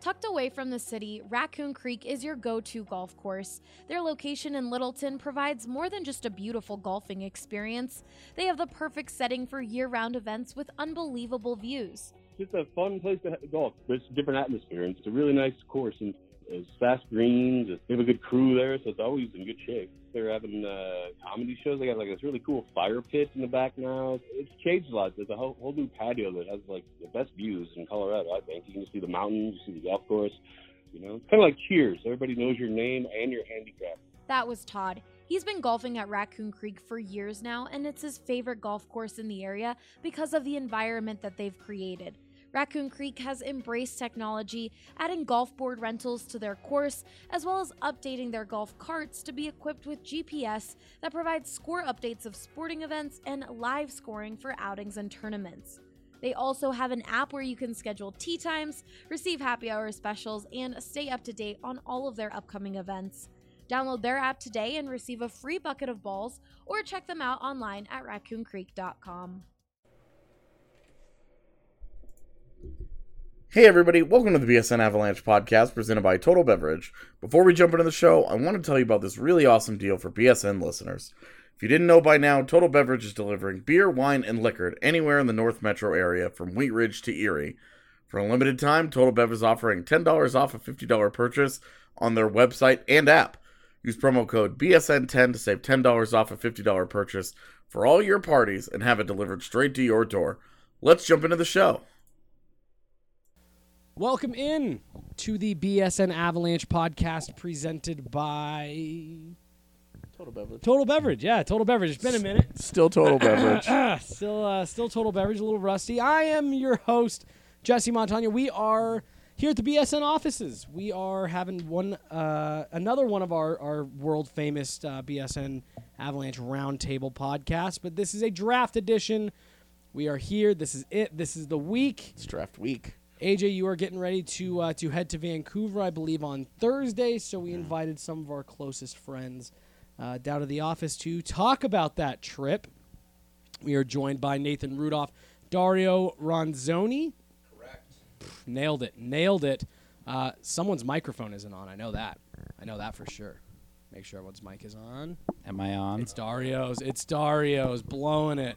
Tucked away from the city, Raccoon Creek is your go to golf course. Their location in Littleton provides more than just a beautiful golfing experience, they have the perfect setting for year round events with unbelievable views. It's a fun place to golf. It's a different atmosphere, and it's a really nice course. And it's fast greens. They have a good crew there, so it's always in good shape. They're having uh, comedy shows. They got like this really cool fire pit in the back now. It's changed a lot. There's a whole, whole new patio that has like the best views in Colorado. I think you can see the mountains, you see the golf course. You know, kind of like Cheers. Everybody knows your name and your handicap. That was Todd. He's been golfing at Raccoon Creek for years now, and it's his favorite golf course in the area because of the environment that they've created. Raccoon Creek has embraced technology, adding golf board rentals to their course, as well as updating their golf carts to be equipped with GPS that provides score updates of sporting events and live scoring for outings and tournaments. They also have an app where you can schedule tee times, receive happy hour specials, and stay up to date on all of their upcoming events. Download their app today and receive a free bucket of balls, or check them out online at raccooncreek.com. Hey everybody, welcome to the BSN Avalanche podcast presented by Total Beverage. Before we jump into the show, I want to tell you about this really awesome deal for BSN listeners. If you didn't know by now, Total Beverage is delivering beer, wine, and liquor anywhere in the North Metro area from Wheat Ridge to Erie. For a limited time, Total Bev is offering $10 off a $50 purchase on their website and app. Use promo code BSN10 to save $10 off a $50 purchase for all your parties and have it delivered straight to your door. Let's jump into the show. Welcome in to the BSN Avalanche podcast presented by Total Beverage. Total Beverage. Yeah, Total Beverage. It's been a minute. Still Total Beverage. still, uh, still Total Beverage. A little rusty. I am your host, Jesse Montano. We are here at the BSN offices. We are having one, uh, another one of our our world famous uh, BSN Avalanche Roundtable podcast, but this is a draft edition. We are here. This is it. This is the week. It's draft week. AJ, you are getting ready to uh, to head to Vancouver, I believe, on Thursday. So we invited some of our closest friends uh, down to the office to talk about that trip. We are joined by Nathan Rudolph, Dario Ronzoni. Correct. Nailed it. Nailed it. Uh, someone's microphone isn't on. I know that. I know that for sure. Make sure everyone's mic is on. Am I on? It's Dario's. It's Dario's. Blowing it.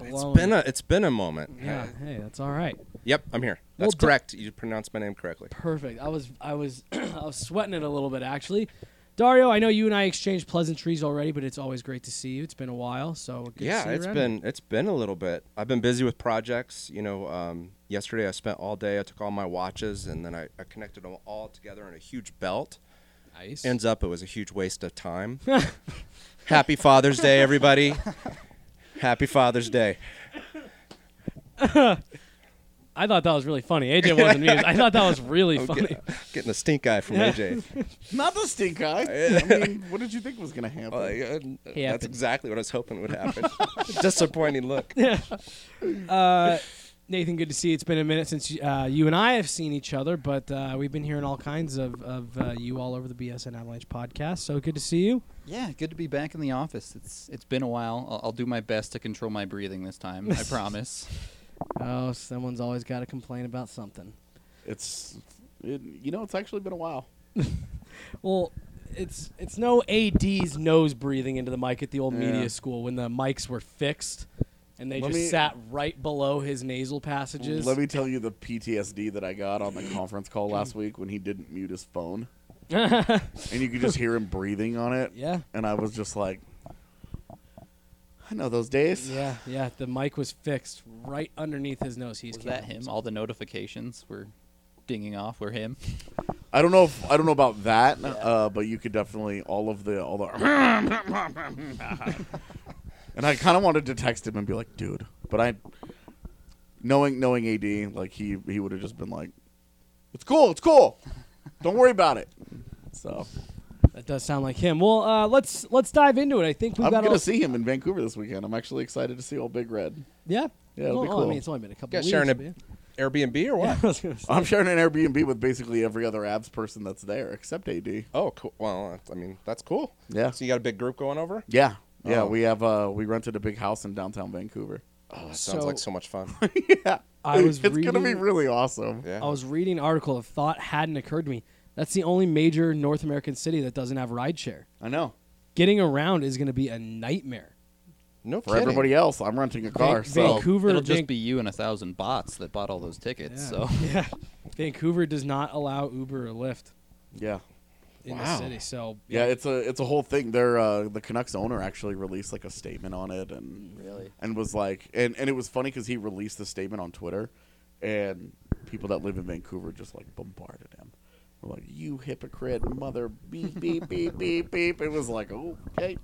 It's Blowing been it. a it's been a moment. Yeah. Hey, that's all right. Yep, I'm here. Well, That's da- correct. You pronounced my name correctly. Perfect. I was I was I was sweating it a little bit actually. Dario, I know you and I exchanged pleasantries already, but it's always great to see you. It's been a while, so good to yeah, see you it's been it's been a little bit. I've been busy with projects. You know, um, yesterday I spent all day. I took all my watches and then I, I connected them all together in a huge belt. nice. Ends up it was a huge waste of time. Happy Father's Day, everybody. Happy Father's Day. I thought that was really funny. AJ wasn't amused. I thought that was really I'm funny. get- getting a stink eye from AJ. Not the stink eye. I mean, what did you think was going to happen? Uh, yeah, that's happened. exactly what I was hoping would happen. Disappointing look. Uh, Nathan, good to see you. It's been a minute since uh, you and I have seen each other, but uh, we've been hearing all kinds of, of uh, you all over the BSN Avalanche podcast. So good to see you. Yeah, good to be back in the office. It's it's been a while. I'll, I'll do my best to control my breathing this time. I promise. Oh, someone's always got to complain about something. It's, it, you know, it's actually been a while. Well, it's it's no AD's nose breathing into the mic at the old Yeah. media school when the mics were fixed and they Let just me- sat right below his nasal passages. Let me tell you the PTSD that I got on the conference call last week when he didn't mute his phone, and you could just hear him breathing on it. yeah, And I was just like, I know those days. yeah, yeah. The mic was fixed right underneath his nose. He's Was that him? All the notifications were dinging off. Were him? I don't know if I don't know about that, uh, but you could definitely all of the all the. and I kind of wanted to text him and be like, dude, but I, knowing knowing AD, like he he would have just been like, it's cool, it's cool, don't worry about it. So That does sound like him. Well, uh, let's let's dive into it. I think we've I'm got gonna see him in Vancouver this weekend. I'm actually excited to see old Big Red. Yeah, Yeah, it'll well, be well, I mean, it's only been a couple. You guys weeks, sharing a- but yeah. Airbnb or what? I was gonna say. I'm sharing an Airbnb with basically every other abs person that's there except AD. Oh, cool. Well, I mean, that's cool. Yeah. So you got a big group going over? Yeah. Yeah, Oh. we have uh we rented a big house in downtown Vancouver. Oh, that sounds So- like so much fun. yeah. I was it's reading, gonna be really awesome. Yeah. I was reading an article. A thought hadn't occurred to me. That's the only major North American city that doesn't have rideshare. I know. Getting around is going to be a nightmare. no For kidding. everybody else, I'm renting a car. Van- so Vancouver, It'll just Van- be you and a thousand bots that bought all those tickets. So yeah, Vancouver does not allow Uber or Lyft yeah, in Wow. the city. So yeah, it's a it's a whole thing. They're uh, the Canucks owner actually released like a statement on it and really, and was like and and it was funny because he released the statement on Twitter, and people that live in Vancouver just like bombarded him. We're like, you hypocrite, mother, beep beep beep beep beep. It was like, okay,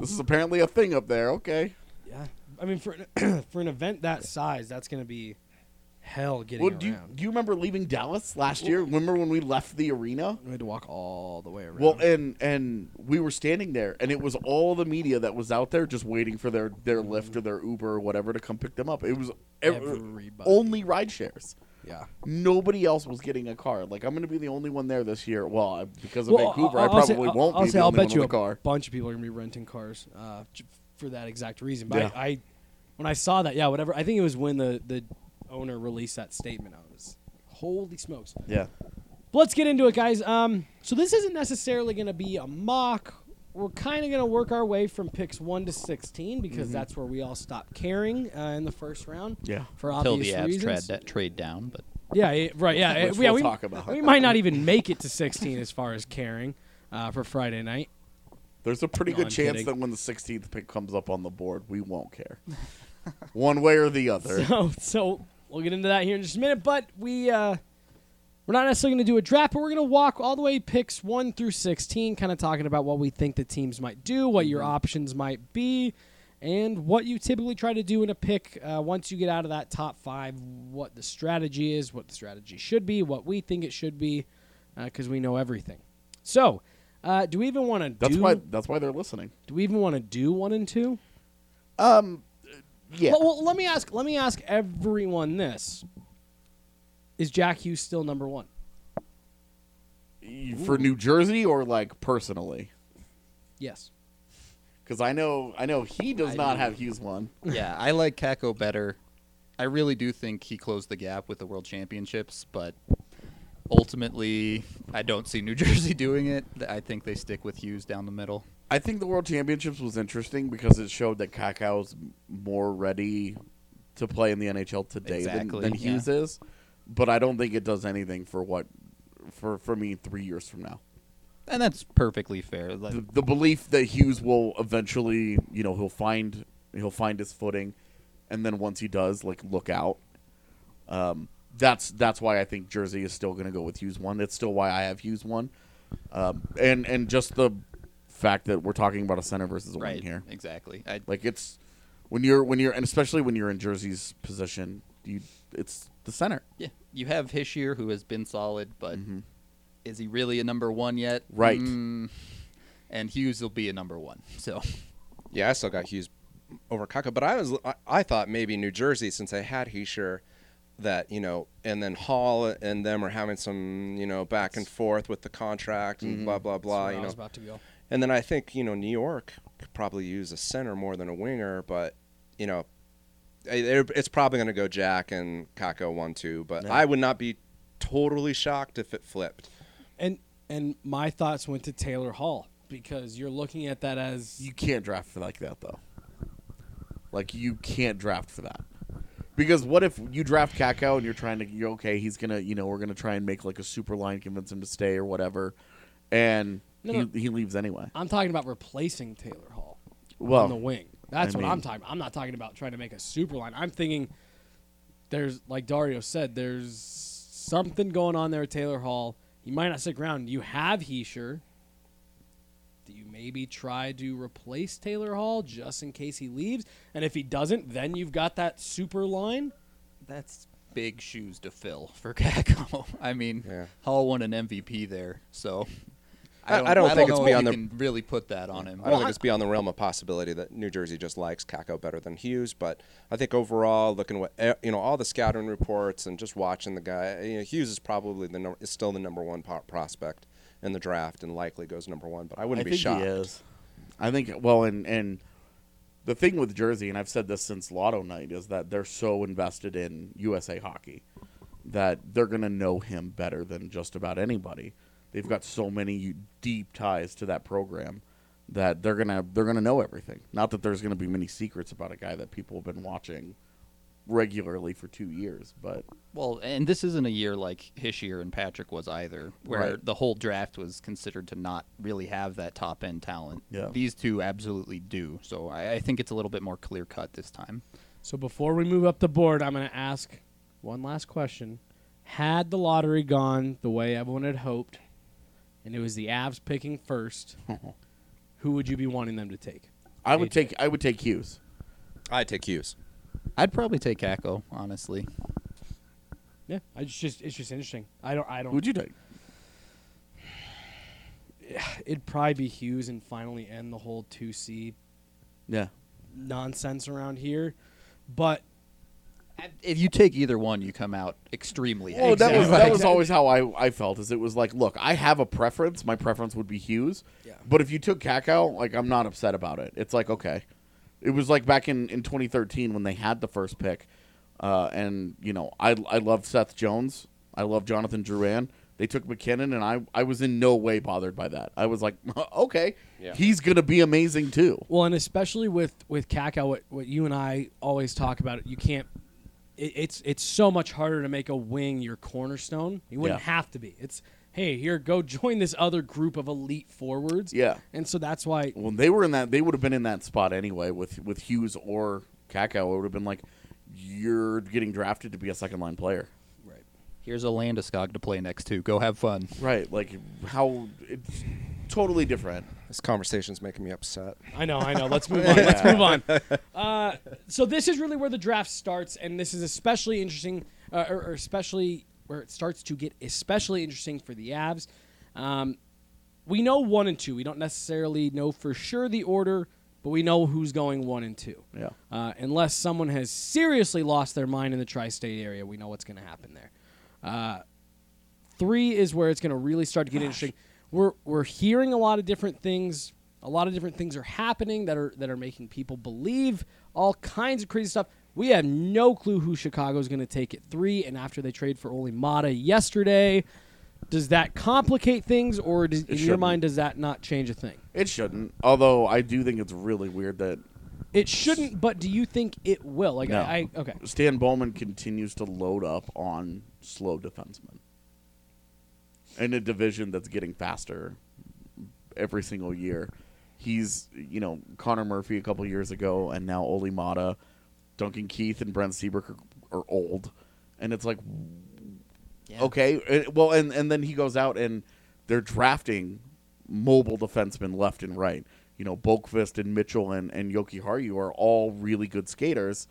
this is apparently a thing up there. Okay. yeah. I mean, for an, for an event that size, that's going to be hell getting Well, do you, around. do you remember leaving Dallas last year? Remember when we left the arena? We had to walk all the way around. Well, and and we were standing there, and it was all the media that was out there just waiting for their their Lyft or their Uber or whatever to come pick them up. It was ev- Everybody. only ride shares. Yeah. Nobody else was getting a car. Like I'm going to be the only one there this year. Well, I- because of Well, Vancouver, I'll- I I'll say- probably I'll- won't I'll be say, the I'll only bet one you with a car. a bunch of people are gonna be renting cars uh, j- for that exact reason. But Yeah. I, I, when I saw that, yeah, whatever. I think it was when the the owner released that statement. I was, holy smokes. Yeah. But let's get into it, guys. Um, so this isn't necessarily gonna be a mock. We're kind of gonna work our way from picks one to sixteen because Mm-hmm. that's where we all stopped caring uh, in the first round Yeah. for until obvious the Avs reasons. trade, trade down. But Yeah, it- right. Yeah, Which it- we'll yeah. We, talk about. we might not even make it to 16 as far as caring uh, for Friday night. There's a pretty No, good I'm chance kidding. that when the 16th pick comes up on the board, we won't care. one way or the other. So, so we'll get into that here in just a minute. But we uh, we're not necessarily going to do a draft, but we're going to walk all the way picks one through 16, kind of talking about what we think the teams might do, what your options might be, and what you typically try to do in a pick uh, once you get out of that top five. What the strategy is, what the strategy should be, what we think it should be, because we know everything. So. Uh, do we even want to That's do? why that's why they're listening. Do we even want to do one and two? Um yeah. Well, well, let me ask. Let me ask everyone this: Is Jack Hughes still number one? For New Jersey or like personally? Yes. Because I know, I know he does I not do. have Hughes one. yeah, I like Kakko better. I really do think he closed the gap with the World Championships, but ultimately, I don't see New Jersey doing it. I think they stick with Hughes down the middle. I think the World Championships was interesting because it showed that Kakko's more ready to play in the NHL today than, Exactly, than yeah. Hughes is. But I don't think it does anything for what, for for me, three years from now. And that's perfectly fair. Like, The, the belief that Hughes will eventually, you know, he'll find he'll find his footing, and then once he does, like look out. Um, that's that's why I think Jersey is still going to go with Hughes one. That's still why I have Hughes one, um, and and just the fact that we're talking about a center versus a right wing here. Exactly. I, Like it's when you're when you're and especially when you're in Jersey's position, you it's the center. yeah, you have Hischier who has been solid, but is he really a number one yet? Mm-hmm. Right. Mm, and Hughes will be a number one. So Yeah, I still got Hughes over Kakko, but I was I, I thought maybe New Jersey since they had Hischier that you know, and then Hall and them are having some you know back and forth with the contract and blah blah blah. That's where You I know, was about to go. and then I think you know New York could probably use a center more than a winger, but you know, they're- it's probably going to go Jack and Kakko one two. But Yeah. I would not be totally shocked if it flipped. And and my thoughts went to Taylor Hall because you're looking at that as You can't draft for like that though. Like you can't draft for that. Because what if you draft Kakko and you're trying to you're okay, he's gonna you know, we're gonna try and make like a super line, convince him to stay or whatever. And No, he, no. he leaves anyway. I'm talking about replacing Taylor Hall Well on the wing. That's I what I'm mean- talking. I'm not talking about trying to make a super line. I'm thinking there's like Dario said, there's something going on there with Taylor Hall. He might not stick around. You have Hischier. Do you maybe try to replace Taylor Hall just in case he leaves? And if he doesn't, then you've got that super line. that's big shoes to fill for Kakko. I mean, Yeah. Hall won an MVP there, so I- I don't think it's know if beyond the- can really put that on him. I don't think it's beyond the realm of possibility that New Jersey just likes Kakko better than Hughes, but I think overall, looking at what eh, you know, all the scouting reports and just watching the guy, you know, Hughes is probably the num- is still the number one po- prospect in the draft and likely goes number one. But I I wouldn't think be shocked. he is. I think well and and the thing with Jersey, and I've said this since Lotto Night, is that they're so invested in USA hockey that they're going to know him better than just about anybody. They've got so many deep ties to that program that they're gonna they're gonna know everything. Not that there's gonna be many secrets about a guy that people have been watching regularly for two years, but Well, and this isn't a year like Hischier and Patrick was either, where Right. the whole draft was considered to not really have that top end talent. Yeah. These two absolutely do. So I, I think it's a little bit more clear cut this time. So before we move up the board, I'm going to ask one last question. Had the lottery gone the way everyone had hoped, and it was the Avs picking first, who would you be wanting them to take? I would AJ. take I would take Hughes. I take Hughes. I'd probably take Kakko, honestly. Yeah, I just, just it's just interesting. I don't I Who don't. would you take? It'd probably be Hughes and finally end the whole two C Yeah. nonsense around here, but If you take either one, you come out extremely Well, that was that was always how I, I felt. Is it was like, look, I have a preference. My preference would be Hughes. Yeah. But if you took Kakko, like I'm not upset about it. It's like okay, it was like back in, in 2013 when they had the first pick, uh, and you know I I love Seth Jones. I love Jonathan Drouin. They took MacKinnon, and I I was in no way bothered by that. I was like, okay, Yeah. he's gonna be amazing too. Well, and especially with with Kakko, what, what you and I always talk about, you can't. It, it's it's so much harder to make a wing your cornerstone. You wouldn't Yeah. have to be. It's hey, here, go join this other group of elite forwards. Yeah. and so that's why. Well, they were in that. They would have been in that spot anyway with with Hughes or Kakko. It would have been like, you're getting drafted to be a second line player. Right. Here's a Landeskog to play next to. Go have fun. Right, like how it's totally different. This conversation's making me upset. I know, I know. Let's move on. Let's move on. Uh, so this is really where the draft starts, and this is especially interesting, uh, or, or especially where it starts to get especially interesting for the Avs. Um, we know one and two. We don't necessarily know for sure the order, but we know who's going one and two. Yeah. Uh, unless someone has seriously lost their mind in the tri-state area, we know what's going to happen there. Uh, three is where it's going to really start to get interesting. We're we're hearing a lot of different things. A lot of different things are happening that are that are making people believe all kinds of crazy stuff. We have no clue who Chicago is going to take at three, and after they trade for Olli Maatta yesterday, does that complicate things, or does, in your shouldn't. mind does that not change a thing? It shouldn't. Although I do think it's really weird that It shouldn't, but do you think it will? Like No. I, I okay. Stan Bowman continues to load up on slow defensemen in a division that's getting faster every single year. He's, you know, Connor Murphy a couple years ago, and now Olli Maatta, Duncan Keith, and Brent Seabrook are, are old, and it's like, okay, uh, well, and and then he goes out and they're drafting mobile defensemen left and right. You know, Boqvist and Mitchell and and Jokiharju are all really good skaters.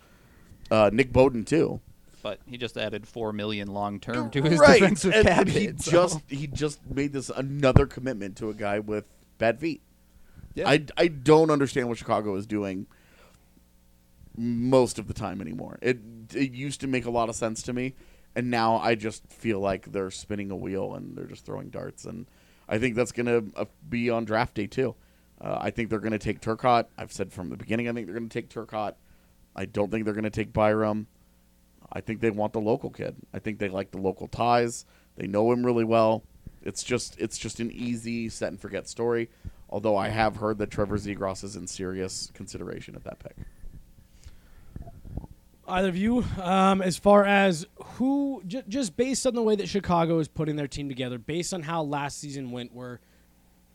Uh, Nick Beaudin too. But he just added four million long term to his right. defensive and, cap he so- just he just made this another commitment to a guy with bad feet. Yeah. I, I don't understand what Chicago is doing most of the time anymore. It it used to make a lot of sense to me, and now I just feel like they're spinning a wheel and they're just throwing darts. And I think that's going to uh, be on draft day too. Uh, I think they're going to take Turcotte. I've said from the beginning I think they're going to take Turcotte. I don't think they're going to take Byram. I think they want the local kid. I think they like the local ties. They know him really well. It's just it's just an easy set and forget story. Although I have heard that Trevor Zegras is in serious consideration at that pick. Either of you, um, as far as who, j- just based on the way that Chicago is putting their team together, based on how last season went, where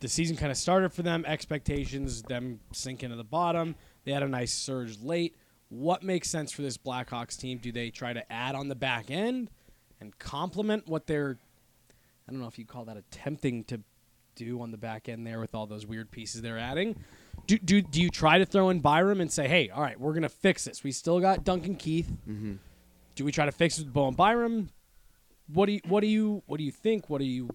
the season kind of started for them, expectations, them sinking to the bottom. They had a nice surge late. What makes sense for this Blackhawks team? Do they try to add on the back end and complement what they're, I don't know if you call that attempting to do on the back end there with all those weird pieces they're adding? Do, do, do you try to throw in Byram and say, hey, all right, we're going to fix this? We still got Duncan Keith. Mm-hmm. Do we try to fix it with Bo and Byram? What do you what do you what do you think? What do you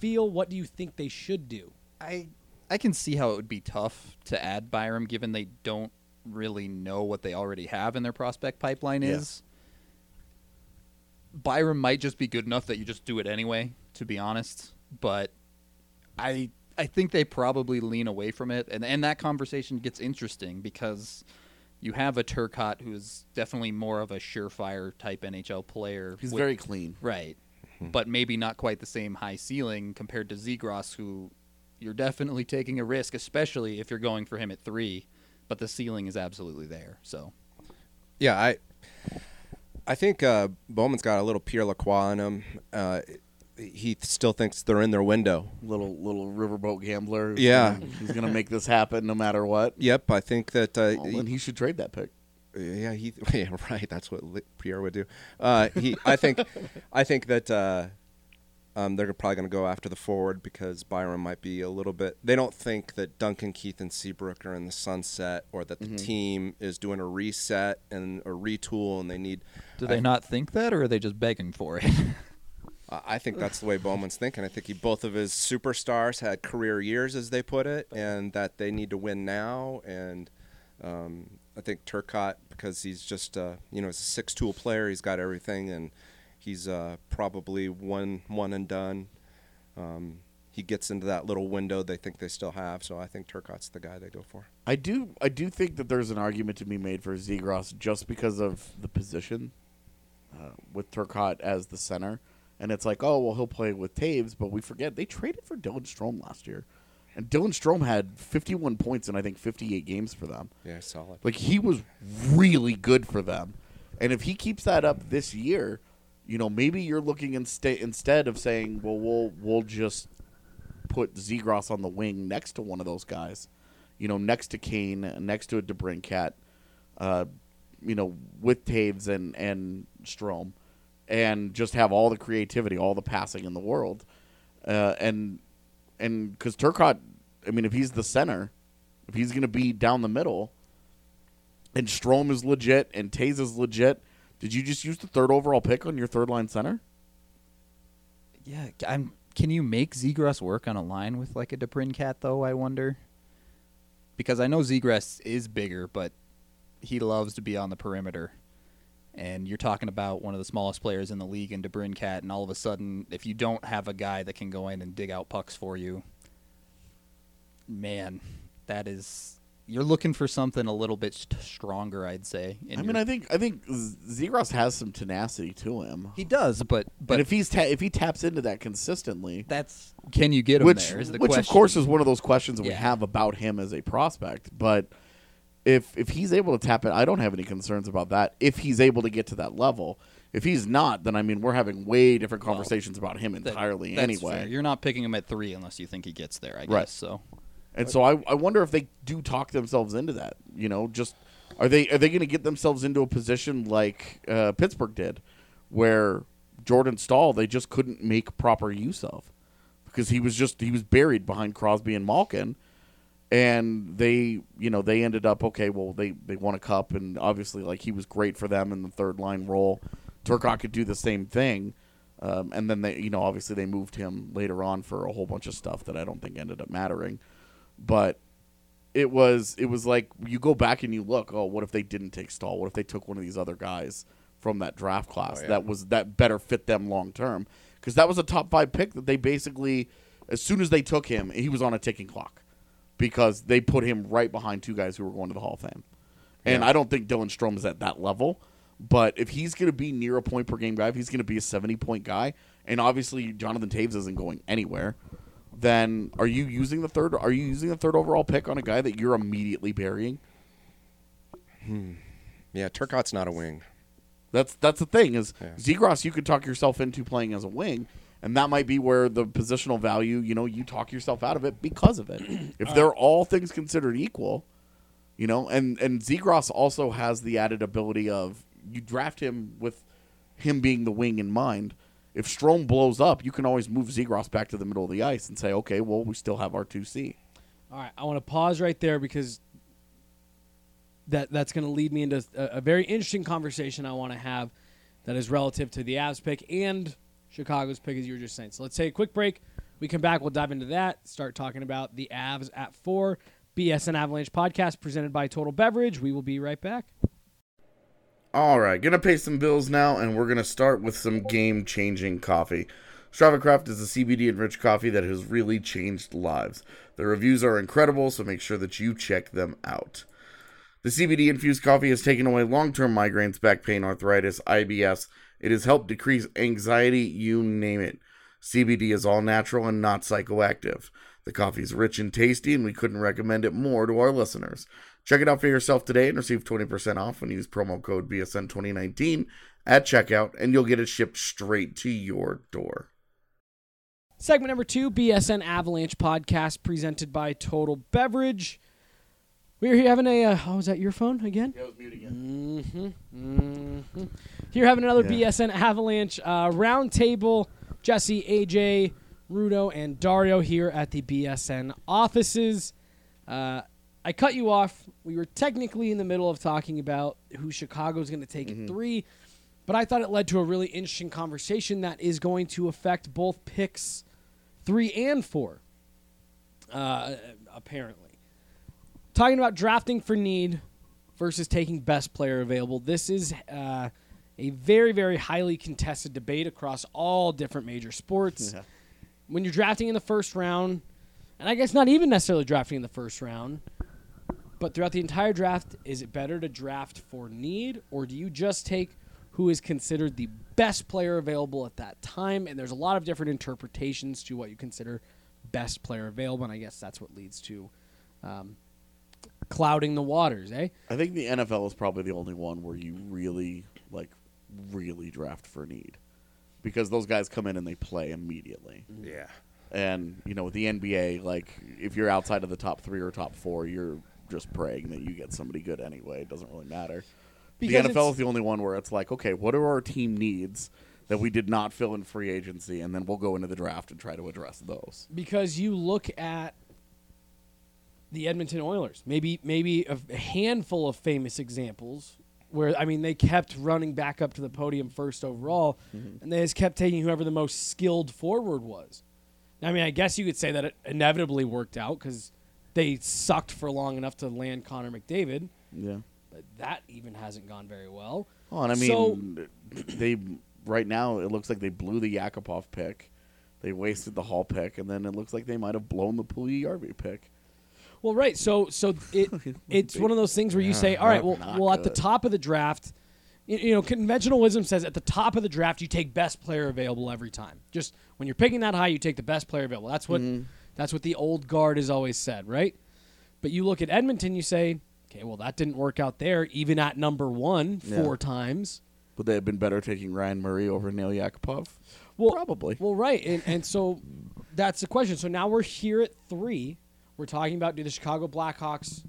feel? What do you think they should do? I I can see how it would be tough to add Byram given they don't really know what they already have in their prospect pipeline Yeah. is. Byram might just be good enough that you just do it anyway, to be honest. But I I think they probably lean away from it and, and that conversation gets interesting because you have a Turcotte who's definitely more of a surefire type NHL player. He's with- very clean. right, mm-hmm. but maybe not quite the same high ceiling compared to Zegras, who you're definitely taking a risk, especially if you're going for him at three. But the ceiling is absolutely there. So Yeah, I I think uh, Bowman's got a little Pierre Lacroix in him. Uh, he still thinks they're in their window. Little little riverboat gambler. who's Yeah. gonna- he's gonna make this happen no matter what. Yep, I think that. Uh, Well, then he should trade that pick. Yeah, he. Yeah, right. That's what Pierre would do. Uh, he. I think. I think that uh, um, they're probably going to go after the forward because Byram might be a little bit. They don't think that Duncan, Keith, and Seabrook are in the sunset, or that the Mm-hmm. team is doing a reset and a retool, and they need. do they I- not think that, or are they just begging for it? I think that's the way Bowman's thinking. I think he, both of his superstars had career years, as they put it, and that they need to win now. And um, I think Turcotte, because he's just uh, you know he's a six-tool player, he's got everything, and he's uh, probably one one and done. Um, he gets into that little window they think they still have, so I think Turcotte's the guy they go for. I do I do think that there's an argument to be made for Zegras just because of the position uh, with Turcotte as the center, and it's like, oh well, he'll play with Toews, but we forget they traded for Dylan Strome last year, and Dylan Strome had 51 points in I think 58 games for them. Yeah, solid. Like he was really good for them, and if he keeps that up this year, you know maybe you're looking insta- instead of saying, well, we'll we'll just put Zegras on the wing next to one of those guys, you know, next to Kane, next to a DeBrincat, uh, you know, with Toews and and Strome, and just have all the creativity, all the passing in the world, uh, and and because Turcotte, I mean, if he's the center, if he's going to be down the middle, and Strome is legit and Toews is legit, did you just use the third overall pick on your third line center? yeah, I'm. Can you make Zegras work on a line with like a Cat though? I wonder. Because I know Zegras is bigger, but he loves to be on the perimeter. And you're talking about one of the smallest players in the league in Cat, and all of a sudden, if you don't have a guy that can go in and dig out pucks for you, man, that is you're looking for something a little bit st- stronger, I'd say. I mean, your- I think I think Z- Zegras has some tenacity to him. he does, but But but if he's ta- if he taps into that consistently, that's can you get him which there? Is the which question. of course is one of those questions that we have about him as a prospect. But if if he's able to tap it, I don't have any concerns about that. If he's able to get to that level, if he's not, then I mean we're having way different Well, conversations about him entirely that's anyway. fair. You're not picking him at three unless you think he gets there. I guess Right. so. And so I, I wonder if they do talk themselves into that. You know, just are they are they going to get themselves into a position like uh, Pittsburgh did, where Jordan Staal they just couldn't make proper use of because he was just he was buried behind Crosby and Malkin, and they you know they ended up okay. Well, they they won a cup, and obviously like he was great for them in the third line role. Turcotte could do the same thing. Um, and then they, you know, obviously they moved him later on for a whole bunch of stuff that I don't think ended up mattering but it was it was like you go back and you look oh what if they didn't take Staal? what if they took one of these other guys from that draft class oh, yeah. that was that better fit them long term because that was a top five pick that they basically as soon as they took him he was on a ticking clock because they put him right behind two guys who were going to the Hall of Fame and Yeah. I don't think Dylan Strome is at that level but if he's going to be near a point per game guy if he's going to be a 70 point guy and obviously Jonathan Toews isn't going anywhere then are you using the third are you using the third overall pick on a guy that you're immediately burying? Hmm. Yeah, Turcotte's not a wing. That's that's the thing is Yeah. Zegras you could talk yourself into playing as a wing and that might be where the positional value, you know, you talk yourself out of it because of it. if uh, they're all things considered equal, you know, and and Zegras also has the added ability of you draft him with him being the wing in mind. If Strome blows up, you can always move Zegras back to the middle of the ice and say, okay, well, we still have our two C. All right, I want to pause right there because that that's going to lead me into a, a very interesting conversation I want to have that is relative to the Avs pick and Chicago's pick, as you were just saying. So let's take a quick break. We come back, we'll dive into that, start talking about the Avs at four. BSN Avalanche podcast presented by Total Beverage. We will be right back. All right, gonna pay some bills now, and we're gonna start with some game changing coffee. Strava Craft is a CBD enriched coffee that has really changed lives. The reviews are incredible, so make sure that you check them out. The CBD infused coffee has taken away long term migraines, back pain, arthritis, IBS. It has helped decrease anxiety, you name it. CBD is all natural and not psychoactive. The coffee is rich and tasty, and we couldn't recommend it more to our listeners. Check it out for yourself today and receive 20% off when you use promo code BSN2019 at checkout, and you'll get it shipped straight to your door. Segment number two, BSN Avalanche podcast presented by Total Beverage. We're here having a. Uh, oh, is that your phone again? Yeah, it was mute again. Mm-hmm. Mm-hmm. Here having another Yeah. BSN Avalanche uh, roundtable. Jesse, AJ, Rudo, and Dario here at the BSN offices. Uh, I cut you off. We were technically in the middle of talking about who Chicago's going to take at three, but I thought it led to a really interesting conversation that is going to affect both picks three and four, uh, apparently. Talking about drafting for need versus taking best player available. This is uh, a very, very highly contested debate across all different major sports. Yeah. When you're drafting in the first round, and I guess not even necessarily drafting in the first round, but throughout the entire draft, is it better to draft for need, or do you just take who is considered the best player available at that time? And there's a lot of different interpretations to what you consider best player available, and I guess that's what leads to um, clouding the waters, eh? I think the NFL is probably the only one where you really, like, really draft for need. Because those guys come in and they play immediately. Yeah. And, you know, with the NBA, like, if you're outside of the top three or top four, you're just praying that you get somebody good anyway. It doesn't really matter. Because the NFL is the only one where it's like, okay, what are our team needs that we did not fill in free agency? And then we'll go into the draft and try to address those. because you look at the Edmonton Oilers, maybe maybe a handful of famous examples where I mean they kept running back up to the podium first overall, mm-hmm. and they just kept taking whoever the most skilled forward was. I mean, I guess you could say that it inevitably worked out because they sucked for long enough to land Connor McDavid, Yeah. but that even hasn't gone very well. Oh, and I So- mean, they right now it looks like they blew the Yakupov pick, they wasted the Hall pick, and then it looks like they might have blown the Puljujarvi pick. Well, right. So, so it it's one of those things where you say, all right, well, well, at the top of the draft, you, you know, conventional wisdom says at the top of the draft you take best player available every time. Just when you're picking that high, you take the best player available. That's what mm-hmm. That's what the old guard has always said, right? But you look at Edmonton, you say, okay, well, that didn't work out there, even at number one Yeah. four times. Would they have been better taking Ryan Murray over Neil Yakupov? Well, Probably. Well, right, and and so that's the question. So now we're here at three. We're talking about do the Chicago Blackhawks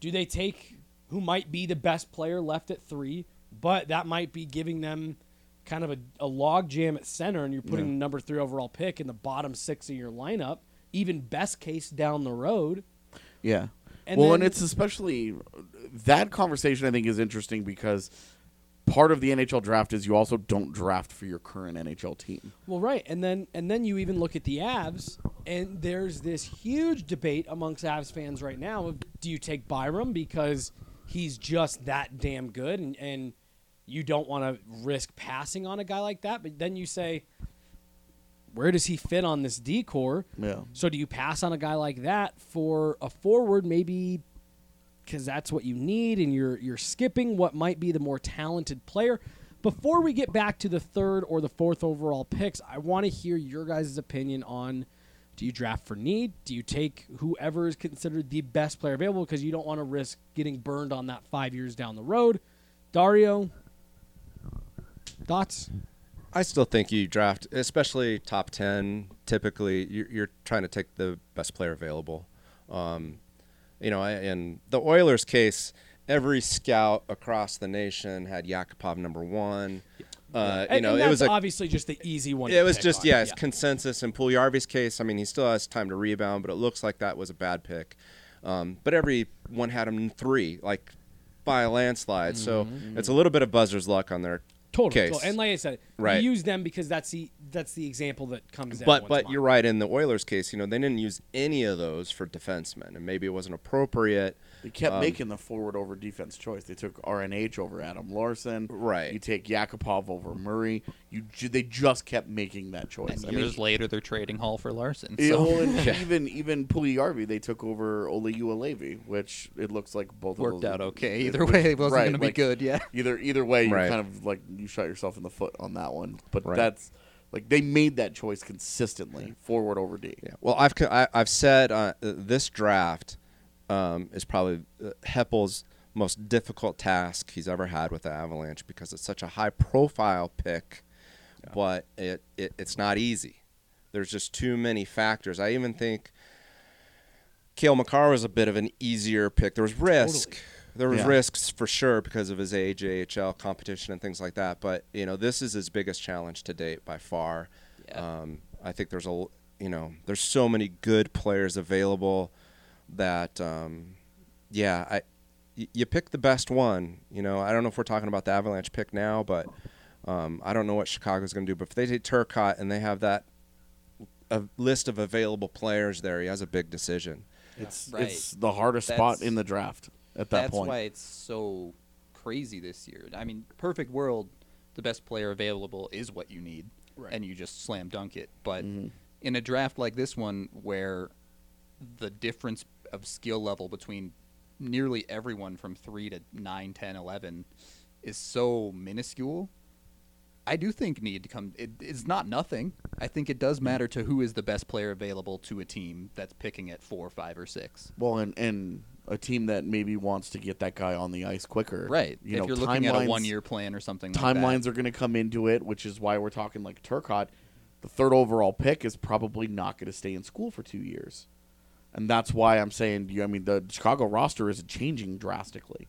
do they take who might be the best player left at three, but that might be giving them kind of a, a log jam at center, and you're putting Yeah. the number three overall pick in the bottom six of your lineup. Even best case down the road. Yeah. And well, then- and it's especially that conversation I think is interesting because part of the NHL draft is you also don't draft for your current NHL team. Well, right, and then and then you even look at the Avs, and there's this huge debate amongst Avs fans right now of do you take Byram because he's just that damn good, and, and you don't want to risk passing on a guy like that, but then you say, where does he fit on this D corps? Yeah. So do you pass on a guy like that for a forward, maybe because that's what you need, and you're you're skipping what might be the more talented player. Before we get back to the third or the fourth overall picks, I want to hear your guys' opinion on: Do you draft for need? Do you take whoever is considered the best player available because you don't want to risk getting burned on that five years down the road? Dario, thoughts? I still think you draft, especially top ten. Typically, you're, you're trying to take the best player available. Um, you know, in the Oilers' case, every scout across the nation had Yakupov number one. Uh, you know, and it was a, obviously just the easy one. it was just on. yeah, it's consensus. In Puljujarvi's case, I mean, he still has time to rebound, but it looks like that was a bad pick. Um, but everyone had him in three, like by a landslide. So Mm-hmm. it's a little bit of buzzer's luck on their Totally. case. And like I said, Right. you use them because that's the that's the example that comes. But but you're right. In the Oilers case, you know, they didn't use any of those for defensemen, and maybe it wasn't appropriate. They kept Um, making the forward over defense choice. They took RNH over Adam Larsson. Right. You take Yakupov over Murray. You ju- they just kept making that choice. And years later, they're trading Hall for Larsson. Yeah, So well, and even even Puljujarvi, they took over Olli Juolevi, which it looks like both worked of those, out okay. it- Either way, it wasn't right, going to be like, good. Yeah. Either either way, you Right. kind of like you shot yourself in the foot on that one. But Right. that's like they made that choice consistently, forward over D. Yeah. Well, I've co- I, I've said uh, this draft um, is probably uh, Hepple's most difficult task he's ever had with the Avalanche because it's such a high profile pick, but it, it it's not easy. There's just too many factors. I even think Cale Makar was a bit of an easier pick. There was risk. There was Yeah. risks for sure because of his age, AHL competition, and things like that. But you know, this is his biggest challenge to date by far. Yeah. Um, I think there's a you know there's so many good players available that um, yeah I y- you pick the best one. You know I don't know if we're talking about the Avalanche pick now, but um, I don't know what Chicago's going to do. But if they take Turcotte and they have that a list of available players there, he has a big decision. It's Right. it's the hardest spot in the draft at that That's point. That's why it's so crazy this year. I mean, perfect world, the best player available is what you need, Right. and you just slam dunk it. But Mhm. in a draft like this one, where the difference of skill level between nearly everyone from 3 to 9, 10, 11 is so minuscule, I do think need to come. It, it's not nothing. I think it does matter to who is the best player available to a team that's picking at four, five, or six. Well, and and a team that maybe wants to get that guy on the ice quicker. Right. You if know, you're looking at a timelines- one-year plan or something like timelines are going to come into it, which is why we're talking like Turcotte. The third overall pick is probably not going to stay in school for two years, and that's why I'm saying. you- I mean, the Chicago roster is changing drastically.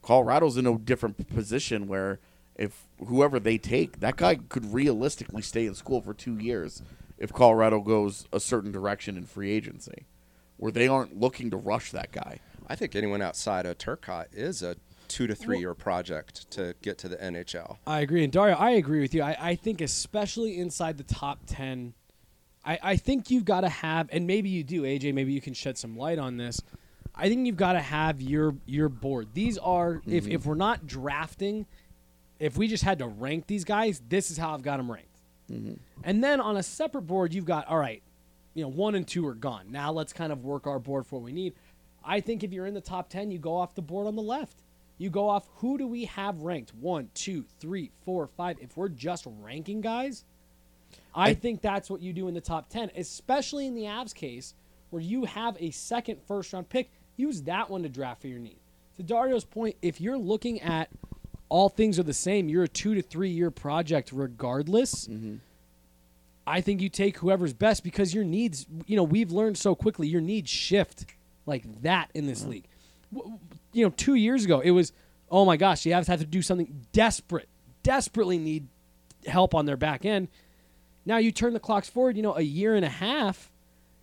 Colorado's in a different position where if whoever they take, that guy could realistically stay in school for two years if Colorado goes a certain direction in free agency, where they aren't looking to rush that guy. I think anyone outside of Turcotte is a two to three year project to get to the NHL. I agree, and Dario, I agree with you. I, I think especially inside the top ten, I, I think you've got to have, and maybe you do, AJ. Maybe you can shed some light on this. I think you've got to have your your board. These are if mm-hmm. if we're not drafting, if we just had to rank these guys, this is how I've got them ranked. Mm-hmm. And then on a separate board, you've got all right, you know, one and two are gone. Now let's kind of work our board for what we need. I think if you're in the top ten, you go off the board on the left. You go off who do we have ranked? One, two, three, four, five. If we're just ranking guys, I, I- think that's what you do in the top ten, especially in the Avs case where you have a second first round pick. Use that one to draft for your need. To Dario's point, if you're looking at all things are the same, you're a two to three year project regardless. Mm-hmm. I think you take whoever's best because your needs, you know, we've learned so quickly, your needs shift like that in this mm-hmm. league. W- w- You know, two years ago, it was, oh my gosh, the Avs have to do something desperate, desperately need help on their back end. Now you turn the clocks forward, you know, a year and a half,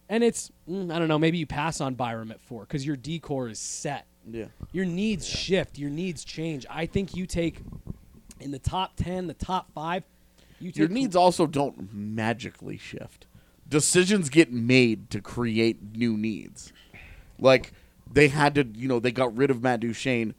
and it's, mm, I don't know, maybe you pass on Byram at four because your D corps is set. Yeah. Your needs shift, your needs change. I think you take in the top 10, the top five, you take Your needs also don't magically shift. Decisions get made to create new needs. Like they had to, you know, they got rid of Matt Duchene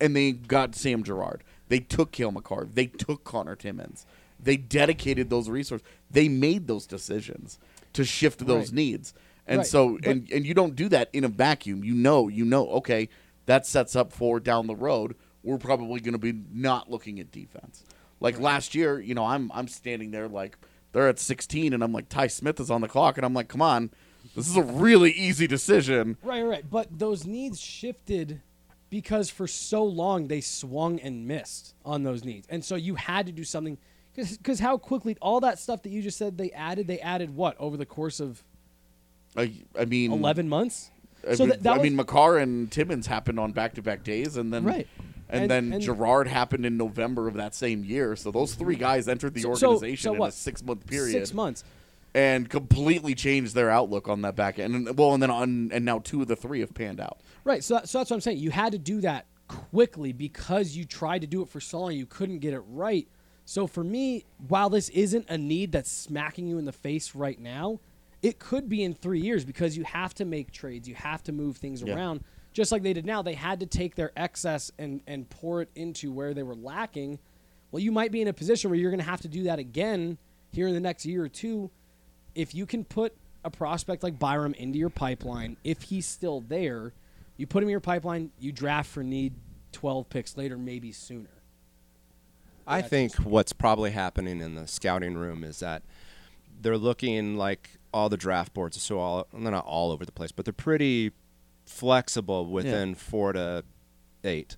and they got Sam Girard. They took Cale Makar. They took Connor Timmins. They dedicated those resources. They made those decisions to shift those Right. needs. And Right, so but- and and you don't do that in a vacuum. You know, you know, okay, that sets up for down the road. We're probably going to be not looking at defense. Like last year, you know, I'm I'm standing there like they're at 16 and I'm like Ty Smith is on the clock and I'm like, "Come on. This is a really easy decision." Right, right. But those needs shifted because for so long they swung and missed on those needs. And so you had to do something because how quickly all that stuff that you just said they added, they added what over the course of I I mean 11 months? I so mean, that, that I was, mean Makar and Timmins happened on back-to-back days and then Right. And, And- then and- Girard happened in November of that same year. So those three guys entered the So- so- organization so in a six-month period. six months. and completely changed their outlook on that back end. And well, and then on and now two of the three have panned out. Right. So, that, so that's what I'm saying. You had to do that quickly because you tried to do it for so long. You couldn't get it right. So for me, while this isn't a need that's smacking you in the face right now, it could be in three years because you have to make trades, you have to move things Yeah. around. Just like they did now, they had to take their excess and and pour it into where they were lacking. Well, you might be in a position where you're going to have to do that again here in the next year or two. If you can put a prospect like Byram into your pipeline, if he's still there, you put him in your pipeline, you draft for need 12 picks later, maybe sooner. I think what's probably happening in the scouting room is that they're looking like all the draft boards are so all they're not all over the place, but they're pretty flexible within four to eight.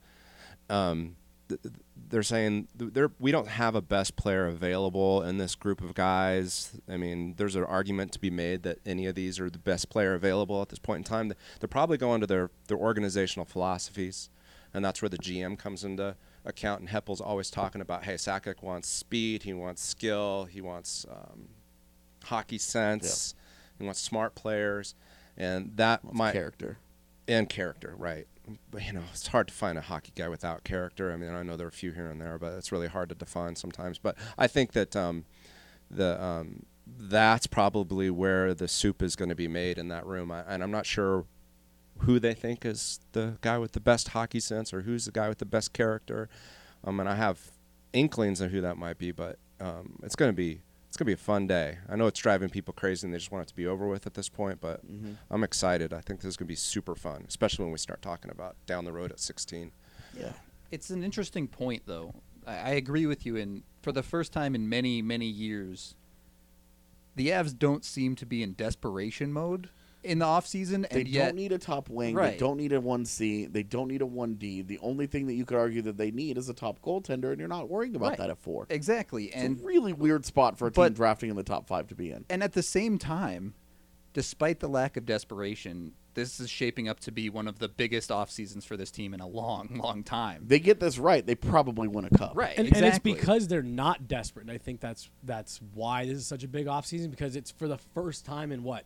Um, th- th- they're saying th- we don't have a best player available in this group of guys. I mean, there's an argument to be made that any of these are the best player available at this point in time. They're probably going to their, their organizational philosophies, and that's where the GM comes into account. And Hepple's always talking about, hey, Sakic wants speed, he wants skill, he wants um, hockey sense, he wants smart players, and that might character. and character, right? But you know, it's hard to find a hockey guy without character. I mean, I know there are a few here and there, but it's really hard to define sometimes. But I think that um, the um, that's probably where the soup is going to be made in that room, I, and I'm not sure who they think is the guy with the best hockey sense or who's the guy with the best character. Um, and I have inklings of who that might be, but um, it's going to be it's going to be a fun day. I know it's driving people crazy and they just want it to be over with at this point, but I'm excited. I think this is going to be super fun, especially when we start talking about down the road at 16. Yeah. It's an interesting point, though. I, I agree with you. And for the first time in many, many years, the Avs don't seem to be in desperation mode in the offseason. They and yet, don't need a top wing. They don't need a one C. They don't need a one D. The only thing that you could argue that they need is a top goaltender, and you're not worrying about Right. that at four. exactly. It's And a really weird spot for a team but- drafting in the top five to be in. and at the same time, despite the lack of desperation, this is shaping up to be one of the biggest off seasons for this team in a long, long time. They get this right, they probably win a cup. right, and, exactly. and it's because they're not desperate. And I think that's that's why this is such a big offseason because it's for the first time in what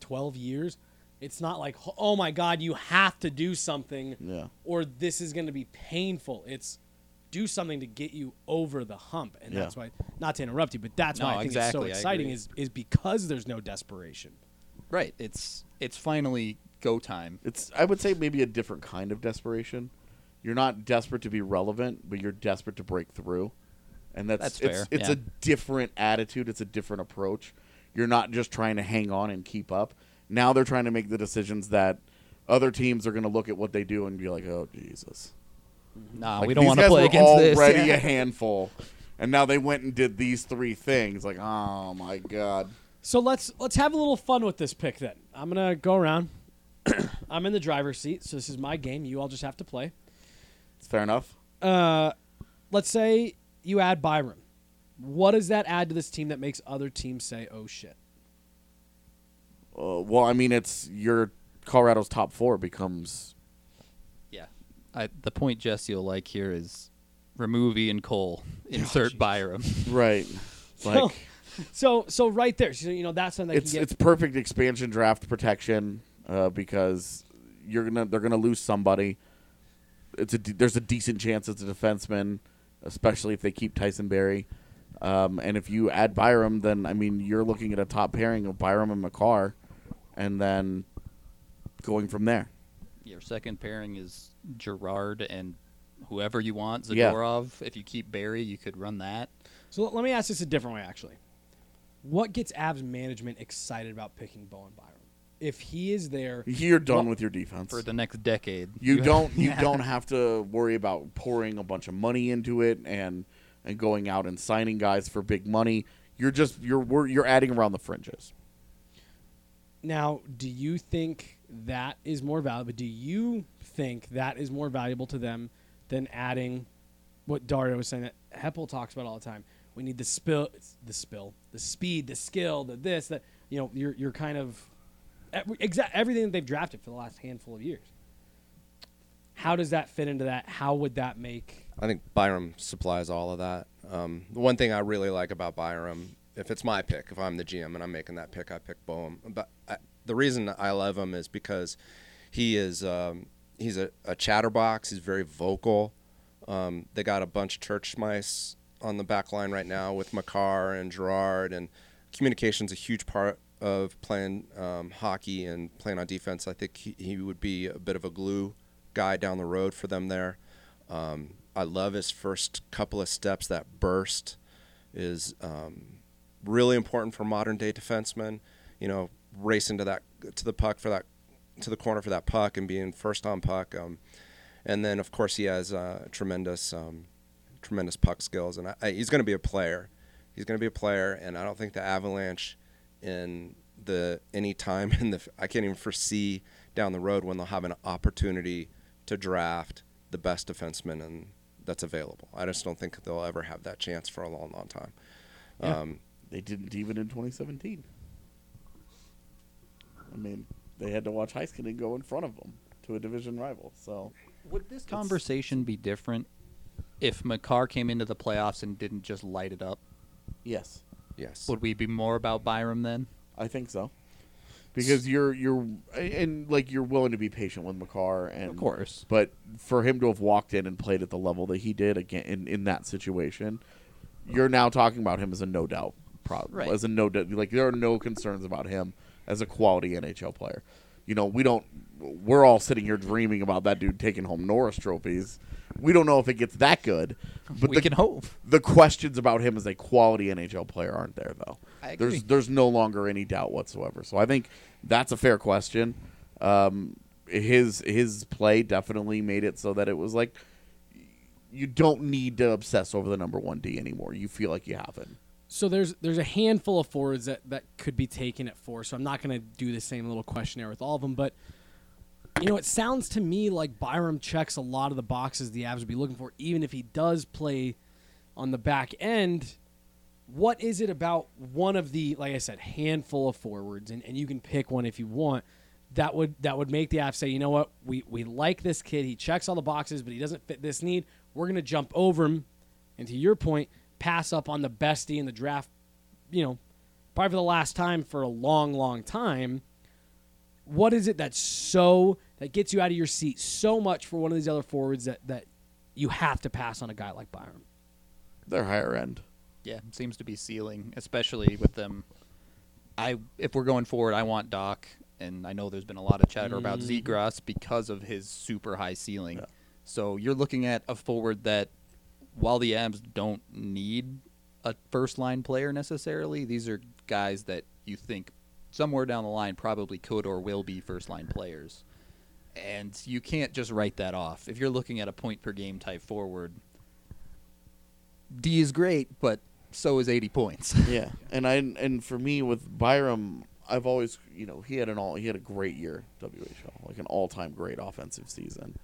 twelve years. It's not like oh my god, you have to do something, Yeah. or this is going to be painful. It's do something to get you over the hump, and Yeah. that's why. Not to interrupt you, but that's No, why I think exactly, it's so exciting. Is is because there's no desperation. right. It's it's finally go time. It's I would say maybe a different kind of desperation. You're not desperate to be relevant, but you're desperate to break through. And that's, That's it's fair, it's yeah. a different attitude, it's a different approach. You're not just trying to hang on and keep up. Now they're trying to make the decisions that other teams are going to look at what they do and be like, "Oh Jesus." Nah, Like, we don't want to play against this. already Yeah. a handful. And now they went and did these three things. Like, oh my god. So let's let's have a little fun with this pick then. I'm gonna go around. I'm in the driver's seat, so this is my game. You all just have to play. It's fair enough. Uh, let's say you add Byram. What does that add to this team that makes other teams say, "Oh shit"? Uh, well, I mean, it's your Colorado's top four becomes Yeah. I, the point Jesse will like here is remove Ian Cole, insert Byram. right. So- Like So so right there, so, you know that's something they it's can get. it's perfect expansion draft protection uh, because you're gonna they're gonna lose somebody. It's a de- there's a decent chance it's a defenseman, especially if they keep Tyson Barrie. Um, and if you add Byram, then I mean you're looking at a top pairing of Byram and Makar, and then going from there. Your second pairing is Girard and whoever you want, Yeah. Zadorov. If you keep Barrie, you could run that. so let me ask this a different way, actually. What gets Avs management excited about picking Bowen Byram? If he is there, You're done Well, with your defense. for the next decade. you have- don't you Yeah. don't have to worry about pouring a bunch of money into it and and going out and signing guys for big money. You're just you're you're adding around the fringes. now, do you think that is more valuable? Do you think that is more valuable to them than adding what Dario was saying that Hepple talks about all the time? We need the spill, the spill, the speed, the skill, the this, that you know, you're you're kind of exact everything that they've drafted for the last handful of years. How does that fit into that? How would that make? I think Byram supplies all of that. Um, the one thing I really like about Byram, if it's my pick, if I'm the GM and I'm making that pick, I pick Boehm. But I, the reason I love him is because he is um, he's a, a chatterbox. He's very vocal. Um, they got a bunch of church mice on the back line right now with Makar and Girard, and communication's a huge part of playing um, hockey and playing on defense. I think he, he would be a bit of a glue guy down the road for them there. Um, I love his first couple of steps. That burst is um, really important for modern day defensemen. You know, racing to that to the puck for that to the corner for that puck and being first on puck. Um, and then of course he has uh, tremendous um, tremendous puck skills, and I, I, he's going to be a player. He's going to be a player, and I don't think the Avalanche in the any time in the I can't even foresee down the road when they'll have an opportunity to draft the best defenseman and that's available. I just don't think they'll ever have that chance for a long, long time. Yeah. Um, They didn't even in 2017. I mean, they had to watch Heiskanen go in front of them to a division rival. So Would this conversation be different if Makar came into the playoffs and didn't just light it up? yes, yes. Would we be more about Byram then? I think so. Because you're you're and like you're willing to be patient with Makar and Of course. but for him to have walked in and played at the level that he did again in, in that situation, you're now talking about him as a no doubt problem. Right. As a no doubt, like there are no concerns about him as a quality NHL player. You know, we don't. We're all sitting here dreaming about that dude taking home Norris trophies. We don't know if it gets that good, but we the, can hope. the questions about him as a quality NHL player aren't there though. There's there's no longer any doubt whatsoever. So I think that's a fair question. Um, his his play definitely made it so that it was like you don't need to obsess over the number one D anymore. You feel like you haven't. So there's there's a handful of forwards that, that could be taken at four. So I'm not going to do the same little questionnaire with all of them, but you know, it sounds to me like Byram checks a lot of the boxes the Avs would be looking for, even if he does play on the back end. What is it about one of the, like I said, handful of forwards, and, and you can pick one if you want, that would that would make the Avs say, you know what, we we like this kid, he checks all the boxes, but he doesn't fit this need. We're gonna jump over him, and to your point, pass up on the bestie in the draft, you know, probably for the last time for a long, long time what is it that's so that gets you out of your seat so much for one of these other forwards that that you have to pass on a guy like Byram? They're higher end. Yeah, it seems to be ceiling, especially with them. I if we're going forward, I want Dach, and I know there's been a lot of chatter about Mhm. Zegras because of his super high ceiling. Yeah. So you're looking at a forward that, while the Avs don't need a first line player necessarily, these are guys that you think somewhere down the line probably could or will be first line players. And you can't just write that off. If you're looking at a point per game type forward, D is great, but so is 80 points. yeah, and I and for me with Byram, I've always you know he had an all he had a great year WHL like an all time great offensive season.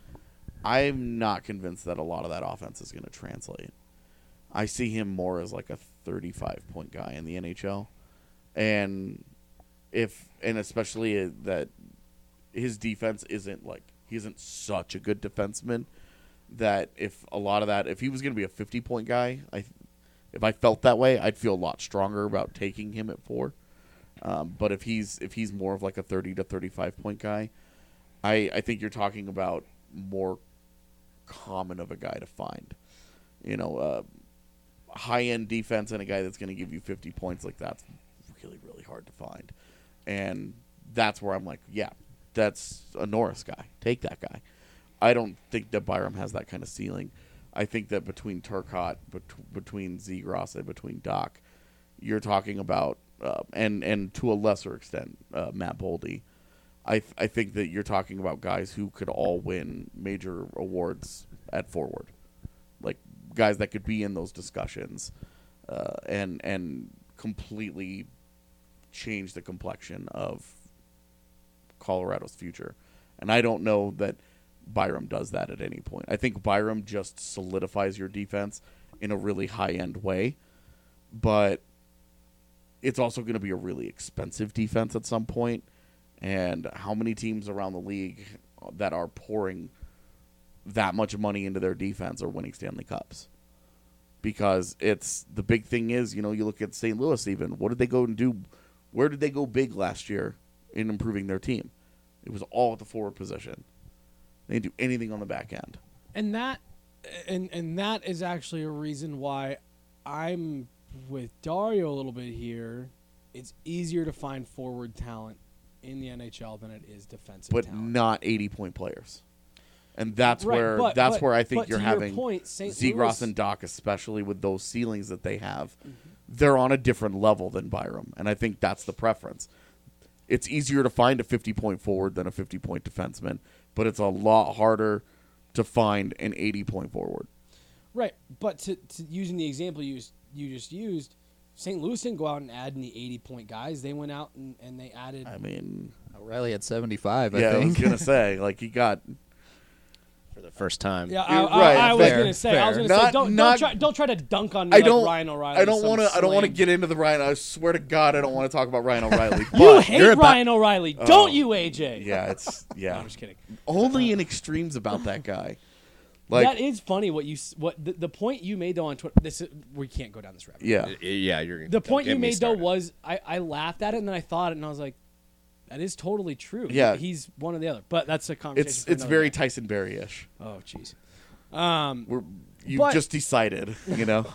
I'm not convinced that a lot of that offense is going to translate. I see him more as like a 35 point guy in the NHL, and if and especially uh, that his defense isn't like he isn't such a good defenseman that if a lot of that if he was going to be a 50 point guy, I if I felt that way, I'd feel a lot stronger about taking him at four. Um, but if he's if he's more of like a thirty to thirty five point guy, I I think you're talking about more common of a guy to find. You know, uh, high end defense and a guy that's going to give you fifty points like that's really really hard to find, and that's where I'm like, yeah, that's a Norris guy. Take that guy. I don't think that Byram has that kind of ceiling. I think that between Turcotte, bet- between Zegras, and between Dach, you're talking about, uh, and and to a lesser extent, uh, Matt Boldy. I th- I think that you're talking about guys who could all win major awards at forward, like guys that could be in those discussions, uh, and and completely change the complexion of Colorado's future. And I don't know that Byram does that at any point. I think Byram just solidifies your defense in a really high end way, but it's also going to be a really expensive defense at some point. And how many teams around the league that are pouring that much money into their defense are winning Stanley Cups? Because it's the big thing is, you know, you look at St. Louis even. What did they go and do? Where did they go big last year in improving their team? It was all at the forward position. They didn't do anything on the back end. And that and and that is actually a reason why I'm with Dario a little bit here. It's easier to find forward talent in the NHL than it is defensive but talent. not 80 point players. And that's Right, where but- that's but- where I think you're to your having point. Zegras and Dach, especially with those ceilings that they have. Mm-hmm. They're on a different level than Byram, and I think that's the preference. It's easier to find a 50 point forward than a 50 point defenseman, but it's a lot harder to find an 80 point forward. Right, but to, to using the example you s- you just used, St. Louis didn't go out and add any 80 point guys. They went out and, and they added. I mean, O'Reilly had 75, yeah, I I was gonna say like he got for the first time. yeah, I, I, right, I was fair, gonna say. I was gonna say don't, not- don't try don't try to dunk on me I don't. Ryan O'Reilly. I don't want to. I don't want to get into the Ryan. I swear to God, I don't want to talk about Ryan O'Reilly. You hate you're about- Ryan O'Reilly, oh. don't you, AJ? yeah, it's No, yeah. I'm just kidding. Only uh, in extremes about that guy. Like that is funny. What you what the, the point you made though on Twitter. This is, we can't go down this rabbit. yeah. Yeah, you're. The point you me made though was I, I laughed at it and then I thought it and I was like, that is totally true. Yeah. he's one or the other. But that's a conversation. It's it's very day. Tyson Barrie-ish. oh jeez. Um, We're you But- just decided, you know.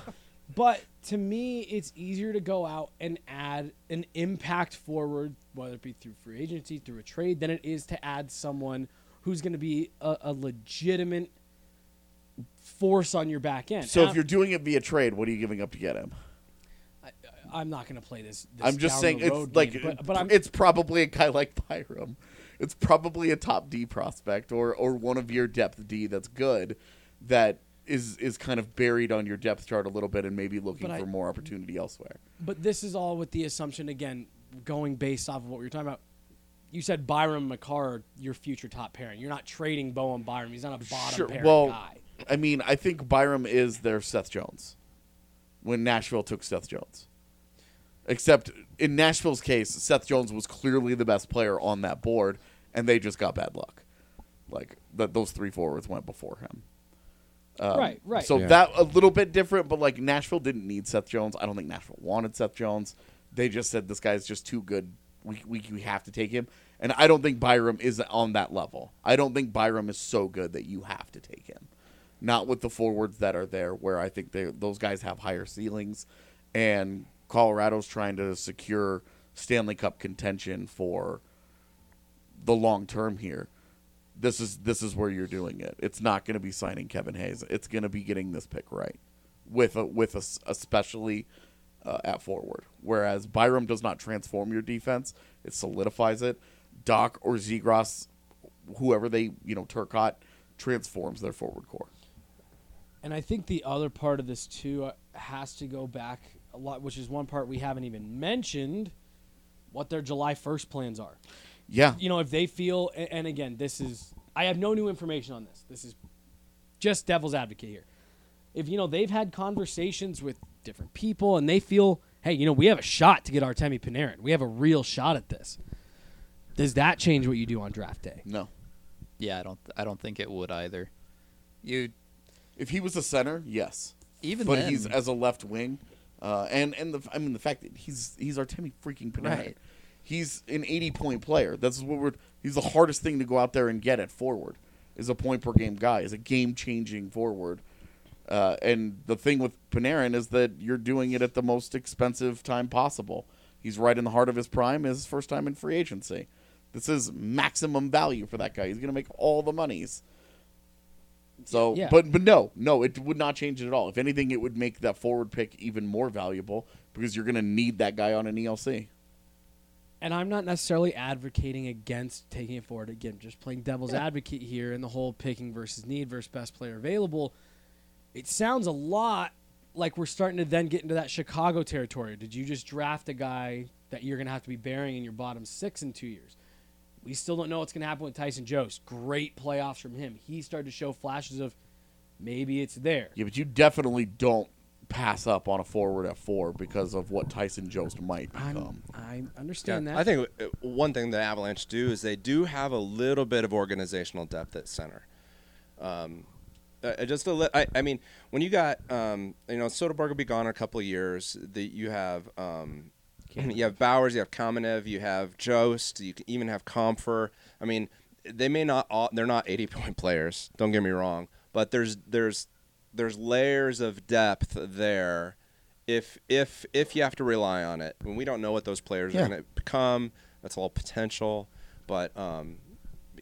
But to me, it's easier to go out and add an impact forward, whether it be through free agency, through a trade, than it is to add someone who's going to be a, a legitimate force on your back end. so if you're doing it via trade, what are you giving up to get him? I'm not going to play this. this I'm just saying it's like game, but, but I'm it's probably a guy like Byram. It's probably a top D prospect or or one of your depth D that's good that is is kind of buried on your depth chart a little bit and maybe looking I- for more opportunity elsewhere. But this is all with the assumption again, going based off of what we were talking about. You said Byram Makar, your future top pairing. You're not trading Bowen Byram. He's not a bottom Sure, pairing well, guy. I mean, I think Byram is their Seth Jones when Nashville took Seth Jones. Except in Nashville's case, Seth Jones was clearly the best player on that board, and they just got bad luck. Like that, those three forwards went before him. Um, Right, right. So Yeah. that a little bit different, but like Nashville didn't need Seth Jones. I don't think Nashville wanted Seth Jones. They just said this guy's just too good. We, we we have to take him, and I don't think Byram is on that level. I don't think Byram is so good that you have to take him. Not with the forwards that are there, where I think they those guys have higher ceilings, and Colorado's trying to secure Stanley Cup contention for the long term here this is this is where you're doing it. It's not going to be signing Kevin Hayes. It's going to be getting this pick right with a, with a especially uh, at forward. Whereas Byram does not transform your defense; it solidifies it. Dach or Zegras, whoever they you know Turcotte transforms their forward core. And I think the other part of this too uh, has to go back a lot, which is one part we haven't even mentioned. What their July first plans are. Yeah, You know, if they feel, and again, this is I have no new information on this. This is just devil's advocate here. If you know they've had conversations with different people and they feel, hey, you know, we have a shot to get Artemi Panarin. We have a real shot at this. Does that change what you do on draft day? no. Yeah, I don't. I don't think it would either. You If he was a center, yes. even but then, he's as a left wing, uh, and and the I mean the fact that he's he's Artemi freaking Panarin. Right. He's an 80 point player. That's what we're. He's the hardest thing to go out there and get at forward. Is a point per game guy. Is a game changing forward. Uh, and the thing with Panarin is that you're doing it at the most expensive time possible. He's right in the heart of his prime. His first time in free agency. This is maximum value for that guy. He's going to make all the monies. So, Yeah. but but no, no, it would not change it at all. If anything, it would make that forward pick even more valuable because you're going to need that guy on an ELC. And I'm not necessarily advocating against taking it forward. Again, just playing devil's Yeah. advocate here in the whole picking versus need versus best player available. It sounds a lot like we're starting to then get into that Chicago territory. Did you just draft a guy that you're going to have to be burying in your bottom six in two years? We still don't know what's going to happen with Tyson Jost. Great playoffs from him. He started to show flashes of maybe it's there. Yeah, but you definitely don't pass up on a forward at four because of what Tyson Jost might become. I'm, I understand that. I think uh, one thing the Avalanche do is they do have a little bit of organizational depth at center. Um, uh, just a li- I, I mean, when you got um, you know Soderberg will be gone in a couple of years. That you have um, you have Bowers, you have Kamenev, you have Jost, you can even have Compher. I mean, they may not all they're not 80 point players. Don't get me wrong, but there's there's there's layers of depth there if if if you have to rely on it, when we don't know what those players Yeah. are going to become, that's all potential. But um,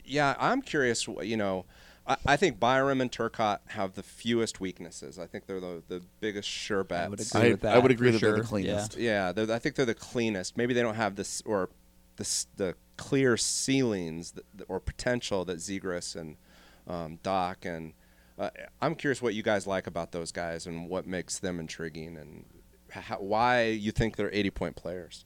yeah, I'm curious. You know, I, I think Byram and Turcotte have the fewest weaknesses. I think they're the the biggest sure bets. I would agree I, with that. I would agree for that they're the cleanest. Yeah, they're, I think they're the cleanest. Maybe they don't have this or this the clear ceilings that, or potential that Zegras and um, Dach and uh, I'm curious what you guys like about those guys and what makes them intriguing and how, why you think they're 80 point players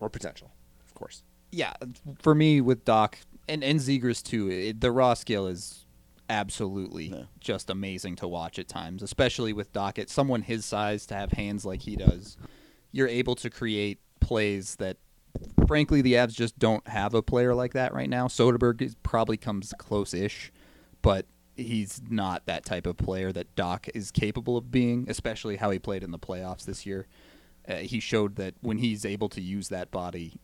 or potential, of course. yeah, for me with Dach and and Zegras too, it, the raw skill is absolutely Yeah. just amazing to watch at times, especially with Dach. At someone his size to have hands like he does, you're able to create plays that, frankly, the Avs just don't have a player like that right now. Soderberg is, probably comes close-ish, but he's not that type of player that Dach is capable of being, especially how he played in the playoffs this year. Uh, he showed that when he's able to use that body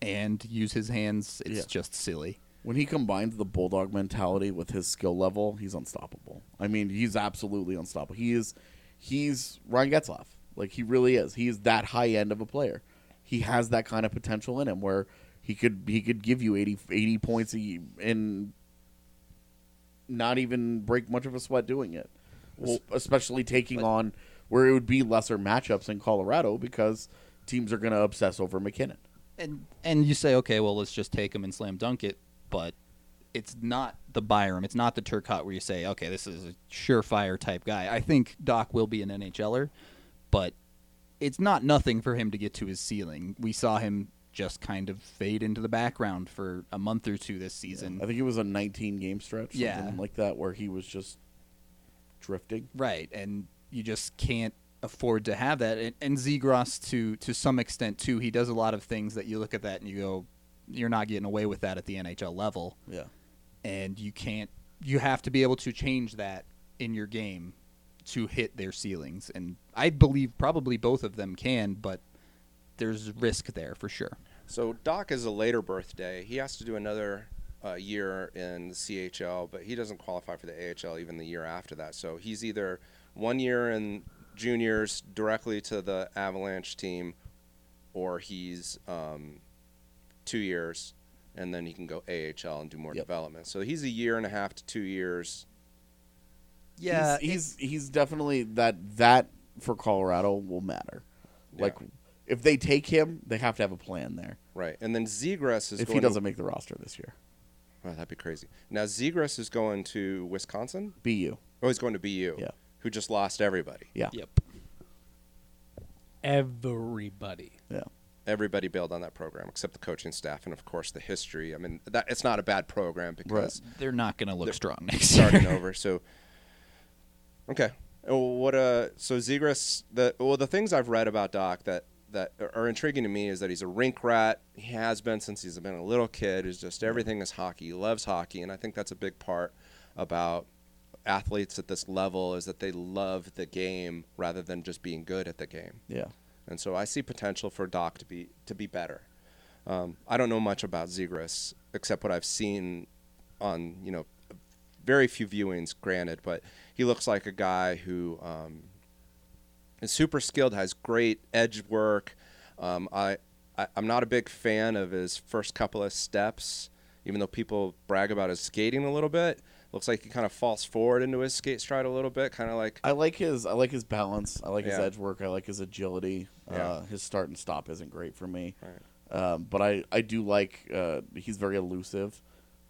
and use his hands, it's Yeah. just silly. When he combines the bulldog mentality with his skill level, he's unstoppable. I mean, he's absolutely unstoppable. He is, he's Ryan Getzlaf. Like he really is. He is that high end of a player. He has that kind of potential in him where he could he could give you 80, 80 points a, and not even break much of a sweat doing it. Well, especially taking on where it would be lesser matchups in Colorado because teams are going to obsess over MacKinnon. And and you say, okay, well, let's just take him and slam dunk it, but it's not the Byram, it's not the Turcotte where you say, okay, this is a surefire type guy. I think Dach will be an NHLer, but it's not nothing for him to get to his ceiling. We saw him just kind of fade into the background for a month or two this season. I think it was a 19 game stretch, something Yeah. like that, where he was just drifting. Right, and you just can't afford to have that. And, and Zegras, to to some extent too, he does a lot of things that you look at that and you go, you're not getting away with that at the NHL level, Yeah, and you can't. You have to be able to change that in your game to hit their ceilings, and I believe probably both of them can, but there's risk there for sure. So Dach is a later birthday. He has to do another uh, year in the CHL, but he doesn't qualify for the AHL even the year after that. So he's either one year in juniors directly to the Avalanche team, or he's um, two years, and then he can go AHL and do more Yep. development. So he's a year and a half to two years. Yeah, he's, he's he's definitely that that for Colorado will matter. Like if they take him, they have to have a plan there. Right, and then Zegras is If going he doesn't make the roster this year, To, oh, that'd be crazy. Now Zegras is going to Wisconsin. BU. Oh, he's going to BU. Yeah. Who just lost everybody. Yeah, Yep. Everybody. yeah. Everybody bailed on that program except the coaching staff and of course the history. I mean, that it's not a bad program because They're not going to look strong next year. starting over. So, okay, Oh, what uh, so Zegras the well the things I've read about Dach that that are intriguing to me is that he's a rink rat. He has been since he's been a little kid. Is just everything is hockey. He loves hockey, and I think that's a big part about athletes at this level is that they love the game rather than just being good at the game. Yeah. And so I see potential for Dach to be to be better. Um, I don't know much about Zegras except what I've seen on you know very few viewings, granted, but he looks like a guy who um, is super skilled, has great edge work. Um, I, I I'm not a big fan of his first couple of steps, even though people brag about his skating a little bit. Looks like he kind of falls forward into his skate stride a little bit, kind of like I like his I like his balance. I like his Yeah. edge work. I like his agility. Yeah. Uh, his start and stop isn't great for me. Right. Um, but I, I do like uh, he's very elusive.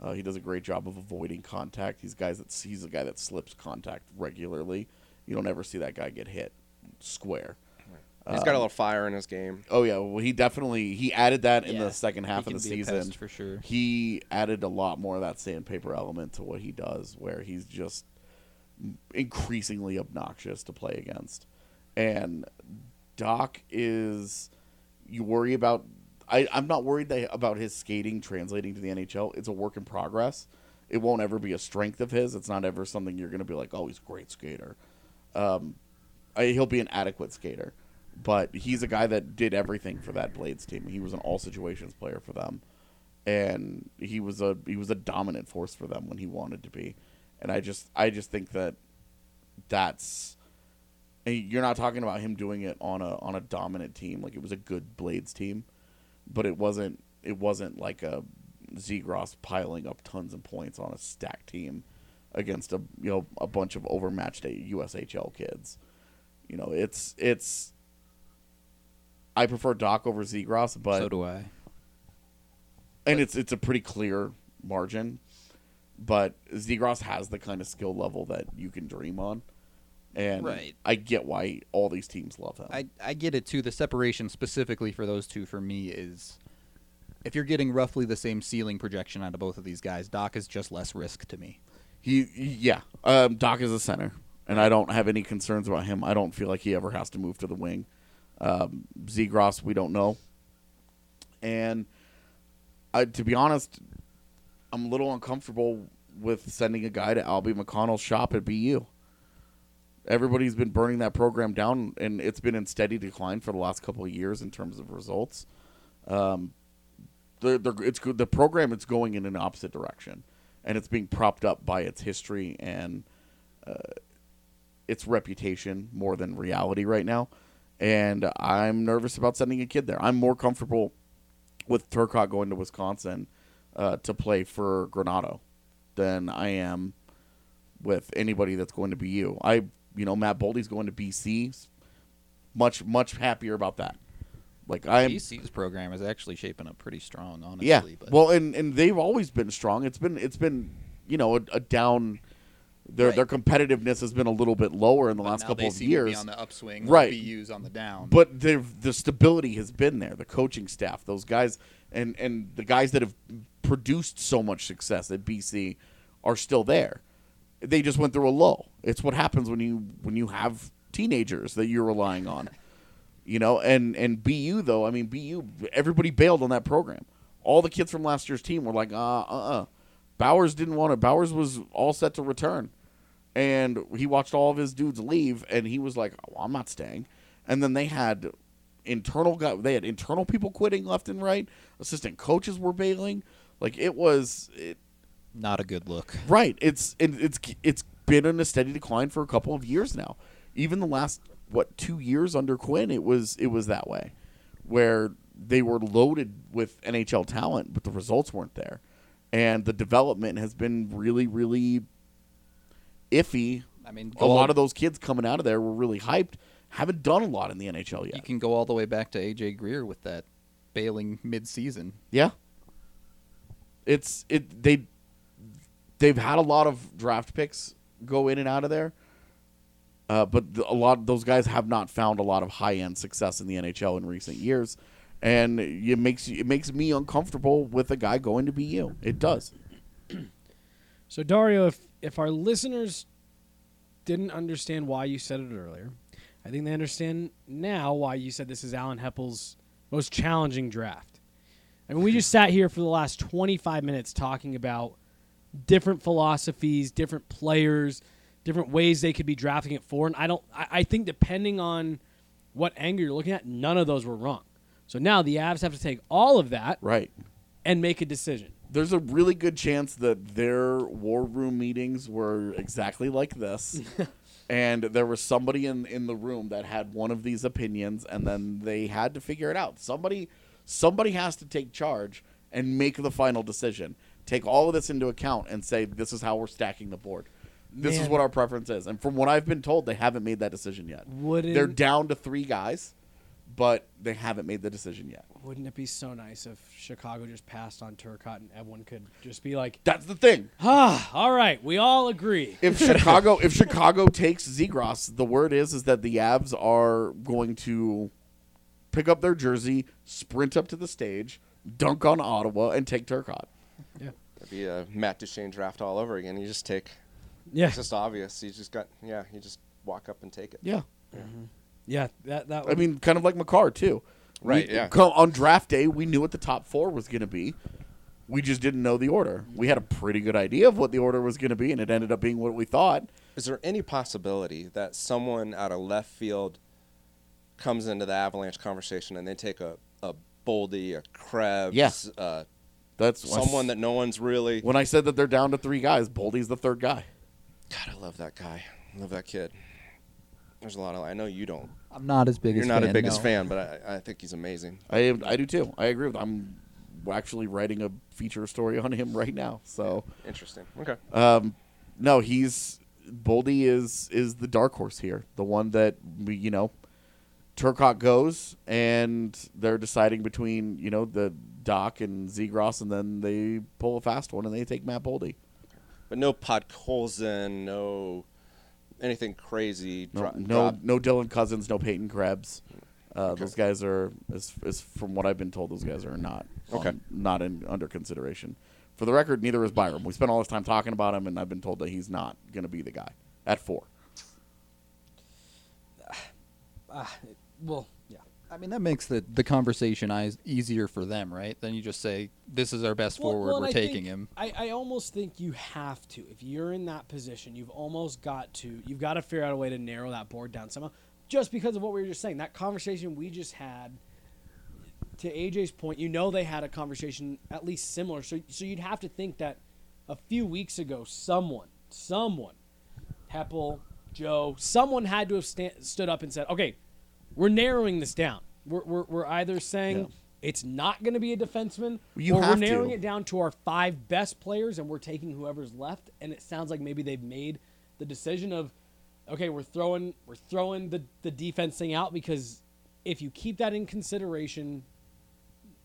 Uh, he does a great job of avoiding contact. He's guys that he's a guy that slips contact regularly. You don't ever see that guy get hit square. He's got a little fire in his game. Oh yeah, well he definitely he added that in Yeah, the second half he of the can be a season pest for sure. He added a lot more of that sandpaper element to what he does, where he's just increasingly obnoxious to play against. And Dach is you worry about. I, I'm not worried that, about his skating translating to the NHL. It's a work in progress. It won't ever be a strength of his. It's not ever something you're going to be like, oh, he's a great skater. Um, I, he'll be an adequate skater, but he's a guy that did everything for that Blades team. He was an all situations player for them, and he was a he was a dominant force for them when he wanted to be. And I just I just think that that's you're not talking about him doing it on a on a dominant team. Like it was a good Blades team, but it wasn't it wasn't like a Zegras piling up tons of points on a stacked team against a you know a bunch of overmatched USHL kids. You know, it's it's. I prefer Dach over Zegras, but so do I. and it's it's a pretty clear margin. But Zegras has the kind of skill level that you can dream on, and Right. I get why all these teams love him. I, I get it too. The separation specifically for those two for me is if you're getting roughly the same ceiling projection out of both of these guys, Dach is just less risk to me. He- yeah. Um, Dach is a center, and I don't have any concerns about him. I don't feel like he ever has to move to the wing. Um, Zegras, we don't know. And I, to be honest, I'm a little uncomfortable with sending a guy to Albie O'Connell's shop at BU. Everybody's been burning that program down, and it's been in steady decline for the last couple of years in terms of results. Um, the, the it's good. The program is going in an opposite direction, and it's being propped up by its history and uh, its reputation more than reality right now. And I'm nervous about sending a kid there. I'm more comfortable with Turcotte going to Wisconsin uh, to play for Granato than I am with anybody that's going to be you. I, you know, Matt Boldy's going to BC. Much, much happier about that. Like I BC's program is actually shaping up pretty strong, honestly. yeah. But Well, and and they've always been strong. It's been it's been you know a, a down. Their Right. their competitiveness has been a little bit lower in the but last couple of seem to be years. on the upswing, Right. BU's on the down. but the the stability has been there. The coaching staff, those guys, and and the guys that have produced so much success at BC are still there. They just went through a low. It's what happens when you when you have teenagers that you're relying on. You know, and and BU though, I mean BU, everybody bailed on that program. All the kids from last year's team were like, uh, uh, uh. Bowers didn't want to. Bowers was all set to return, and he watched all of his dudes leave, and he was like, oh, "I'm not staying." And then they had internal guy, they had internal people quitting left and right. Assistant coaches were bailing. Like it was it, not a good look. right. It's it, it's it's been in a steady decline for a couple of years now. Even the last what two years under Quinn, it was it was that way, where they were loaded with NHL talent, but the results weren't there, and the development has been really really iffy. I mean, A lot of those kids coming out of there were really hyped. Haven't done a lot in the NHL yet. You can go all the way back to AJ Greer with that bailing mid-season. Yeah. It's it they they've had a lot of draft picks go in and out of there. Uh, but a lot of those guys have not found a lot of high end success in the NHL in recent years, and it makes it makes me uncomfortable with a guy going to BU. It does. So Dario, if if our listeners didn't understand why you said it earlier, I think they understand now why you said this is Alan Hepple's most challenging draft. I mean, we just sat here for the last 25 minutes talking about different philosophies, different players, different ways they could be drafting it for, and I don't. I, I think depending on what angle you're looking at, none of those were wrong. So now the Avs have to take all of that Right. and make a decision. There's a really good chance that their war room meetings were exactly like this. and there was somebody in, in the room that had one of these opinions and then they had to figure it out. Somebody somebody has to take charge and make the final decision. Take all of this into account and say this is how we're stacking the board. This is Man. what our preference is. And from what I've been told, they haven't made that decision yet. Wouldn't They're down to 3 guys, but they haven't made the decision yet. Wouldn't it be so nice if Chicago just passed on Turcotte and everyone could just be like, That's the thing. ah, all right, we all agree. if Chicago if Chicago takes Zegras, the word is is that the Avs are going to pick up their jersey, sprint up to the stage, dunk on Ottawa, and take Turcotte. It'd be a Matt Duchene draft all over again. You just take. Yeah, It's just obvious. You just got. Yeah. You just walk up and take it. Yeah, yeah, that that. I mean, kind of like Makar too. Right, We- yeah. On draft day, we knew what the top four was going to be. We just didn't know the order. We had a pretty good idea of what the order was going to be, and it ended up being what we thought. Is there any possibility that someone out of left field comes into the Avalanche conversation and they take a, a Boldy, a Krebs, Yeah. uh, That's someone that no one's really. When I said that they're down to three guys, Boldy's the third guy. God, I love that guy. I love that kid. There's a lot of. I know you don't. I'm not as big You're as not fan, a biggest no. fan, but I, I think he's amazing. I I do too. I agree with. I'm actually writing a feature story on him right now. So Interesting. Okay. um, no, he's Boldy is is the dark horse here, the one that we you know. Turcotte goes, and they're deciding between you know the Dach and Zegras, and then they pull a fast one and they take Matt Boldy. But no Podkolzin, no anything crazy. No, dro- no, drop. no Dylan Cozens, no Peyton Krebs. Uh, Those guys are, as, as from what I've been told, those guys are not Okay. on- not in under consideration. For the record, neither is Byram. We spent all this time talking about him, and I've been told that he's not going to be the guy at four. Well, yeah. I mean, that makes the, the conversation easier for them, right? Then you just say, this is our best Well- forward. well, We're I taking think- him. I, I almost think you have to. If you're in that position, you've almost got to. You've got to figure out a way to narrow that board down somehow. Just because of what we were just saying, that conversation we just had. To AJ's point, you know they had a conversation at least similar. So so you'd have to think that a few weeks ago, someone, someone, Hepple, Joe, someone had to have sta- stood up and said, "Okay, we're narrowing this down. We're we're, we're either saying." Yeah. It's not going to be a defenseman, You or we're narrowing to. it down to our five best players, and we're taking whoever's left. And it sounds like maybe they've made the decision of, okay, we're throwing we're throwing the the defense thing out because if you keep that in consideration,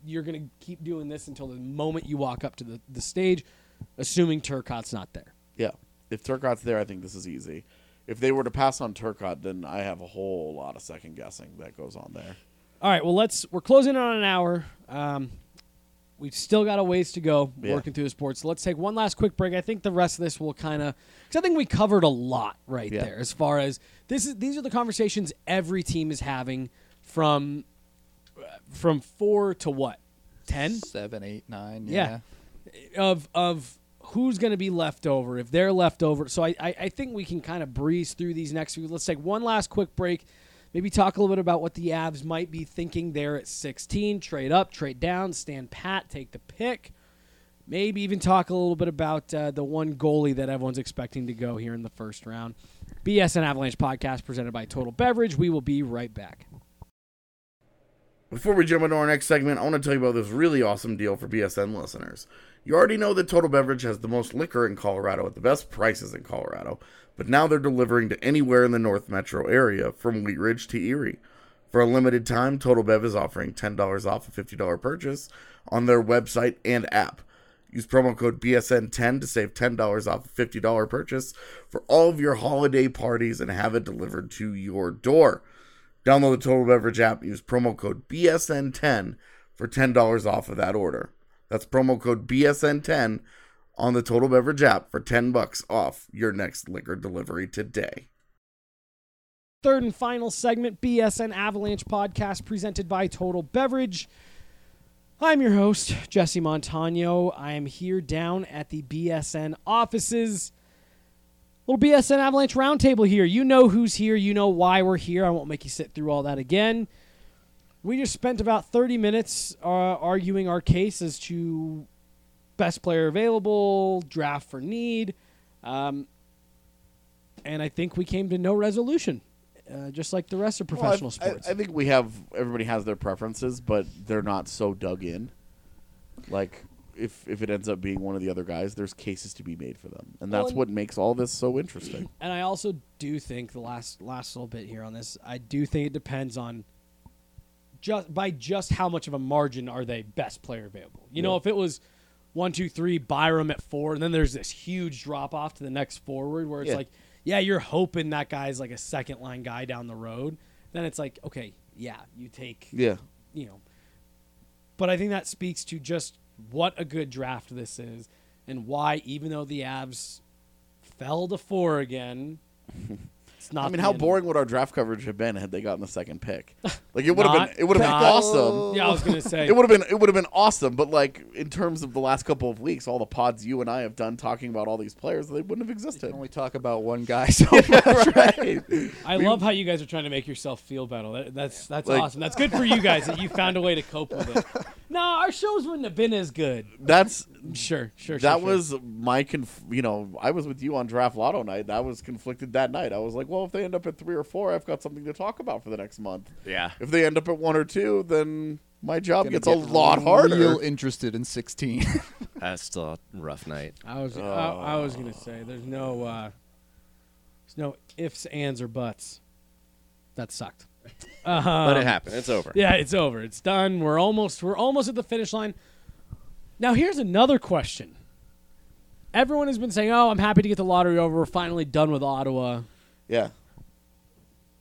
you're going to keep doing this until the moment you walk up to the, the stage, assuming Turcotte's not there. Yeah, if Turcotte's there, I think this is easy. If they were to pass on Turcotte, then I have a whole lot of second guessing that goes on there. All right, well let's we're closing in on an hour. Um, we've still got a ways to go Yeah. working through the sports. So let's take one last quick break. I think the rest of this will kind of because I think we covered a lot right Yeah. there as far as this is. These are the conversations every team is having from uh, from four to what ten Seven, eight, nine. Yeah. Yeah. of of who's going to be left over if they're left over. So I, I, I think we can kind of breeze through these next few. Let's take one last quick break. Maybe talk a little bit about what the Avs might be thinking there at 16. Trade up, trade down, stand pat, take the pick. Maybe even talk a little bit about uh, the one goalie that everyone's expecting to go here in the first round. BSN Avalanche podcast presented by Total Beverage. We will be right back. Before we jump into our next segment, I want to tell you about this really awesome deal for BSN listeners. You already know that Total Beverage has the most liquor in Colorado at the best prices in Colorado, but now they're delivering to anywhere in the North Metro area from Wheat Ridge to Erie. For a limited time, Total Bev is offering $10 off a $50 purchase on their website and app. Use promo code BSN10 to save $10 off a $50 purchase for all of your holiday parties and have it delivered to your door. Download the Total Beverage app. Use promo code BSN10 for $10 off of that order. That's promo code BSN10 on the Total Beverage app for 10 bucks off your next liquor delivery today. Third and final segment, BSN Avalanche podcast presented by Total Beverage. I'm your host, Jesse Montano. I am here down at the BSN offices. Little BSN Avalanche roundtable here. You know who's here. You know why we're here. I won't make you sit through all that again. We just spent about 30 minutes uh, arguing our case as to best player available, draft for need. Um, and I think we came to no resolution, uh, just like the rest of professional Well, sports. I, I think we have everybody has their preferences, but they're not so dug in. Like if if it ends up being one of the other guys, there's cases to be made for them, and Well, that's and- what makes all this so interesting. and I also do think the last last little bit here on this, I do think it depends on just by just how much of a margin are they best player available. You know, if it was one, two, three, Byram at four, and then there's this huge drop off to the next forward where it's Yeah. like, yeah, you're hoping that guy's like a second line guy down the road. Then it's like, okay, yeah, you take Yeah, you know. But I think that speaks to just what a good draft this is and why, even though the Avs fell to four again, it's not. I mean, how end. boring would our draft coverage have been had they gotten the second pick? Like it would have been, it would have been awesome. Yeah, I was gonna say. It would have been it would have been awesome, but like in terms of the last couple of weeks, all the pods you and I have done talking about all these players, they wouldn't have You existed. can only talk about one guy so much. right. I love how you guys are trying to make yourself feel better. That, that's that's Like- awesome. That's good for you guys that you found a way to cope with it. No, our shows wouldn't have been as good. That's Sure, sure. that sure, sure. was my conf- you know I was with you on draft lotto night. That was conflicted that night. I was like, well, if they end up at three or four, I've got something to talk about for the next month. Yeah. If they end up at one or two, then my job Gonna gets a lot harder. Real interested in 16. That's still a rough night. I was I, I was gonna say there's no uh, there's no ifs, ands, or buts. That sucked. Um, but it happened. It's over. Yeah, it's over. It's done. We're almost we're almost at the finish line. Now here's another question. Everyone has been saying, "Oh, I'm happy to get the lottery over. We're finally done with Ottawa." yeah.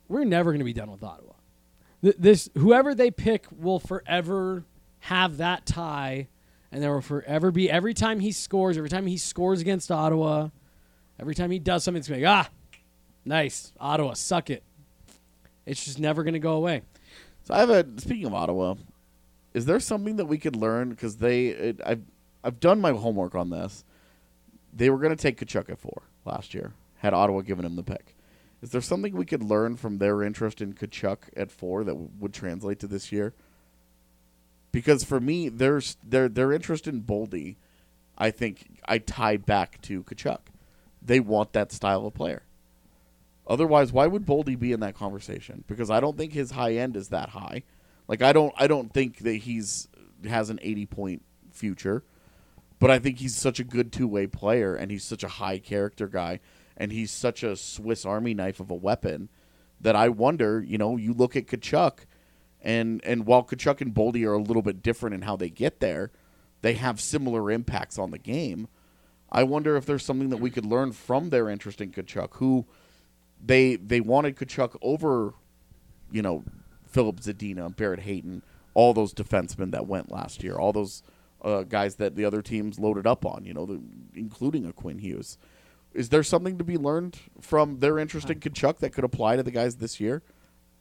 We're never going to be done with Ottawa. Th- This whoever they pick will forever have that tie, and there will forever be every time he scores, every time he scores against Ottawa, every time he does something, it's going to be ah, nice Ottawa, suck it. It's just never going to go away. So I have a speaking of Ottawa, is there something that we could learn because they it, I've I've done my homework on this. They were going to take Tkachuk at four last year. Had Ottawa given him the pick, is there something we could learn from their interest in Tkachuk at four that w- would translate to this year? Because for me, there's their their interest in Boldy, I think I tie back to Kachuk. They want that style of player. Otherwise, why would Boldy be in that conversation? Because I don't think his high end is that high. Like I don't I don't think that he's has an 80 point future. But I think he's such a good two-way player and he's such a high character guy and he's such a Swiss army knife of a weapon that I wonder, you know, you look at Tkachuk and and while Tkachuk and Boldy are a little bit different in how they get there, they have similar impacts on the game. I wonder if there's something that we could learn from their interest in Tkachuk, who they they wanted Tkachuk over, you know, Filip Zadina, Barrett Hayton, all those defensemen that went last year, all those uh, guys that the other teams loaded up on, you know, the, including a Quinn Hughes. Is there something to be learned from their interest in Tkachuk that could apply to the guys this year?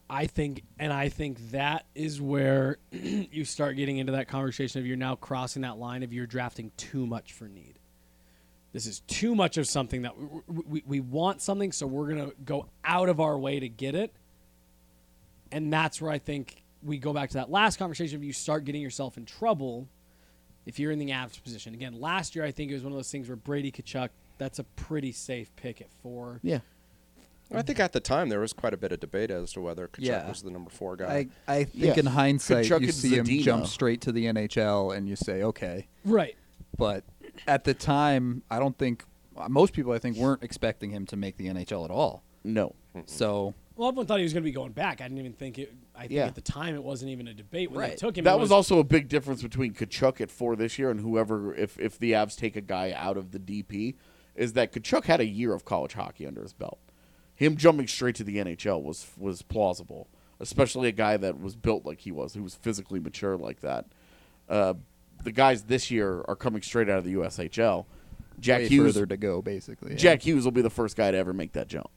I think, and I think that is where you start getting into that conversation of you're now crossing that line of you're drafting too much for need. This is too much of something that we, we, we want something, so we're going to go out of our way to get it. And that's where I think we go back to that last conversation of you start getting yourself in trouble if you're in the Avs position. Again, last year I think it was one of those things where Brady Tkachuk, that's a pretty safe pick at four. Yeah. I think at the time there was quite a bit of debate as to whether Tkachuk Yeah. was the number four guy. I, I think Yeah. in hindsight, Tkachuk you and see him jump straight to the NHL and you say, okay. Right. But at the time, I don't think most people, I think, weren't expecting him to make the NHL at all. No. So Well, everyone thought he was going to be going back. I didn't even think it. I think Yeah. at the time it wasn't even a debate when they Right. took him. That it was also a big difference between Tkachuk at four this year and whoever, if, if the Avs take a guy out of the DP, is that Tkachuk had a year of college hockey under his belt. Him jumping straight to the NHL was was plausible, especially a guy that was built like he was, who was physically mature like that. Uh, the guys this year are coming straight out of the USHL. Jack way Hughes, further to go, basically. yeah. Jack Hughes will be the first guy to ever make that jump.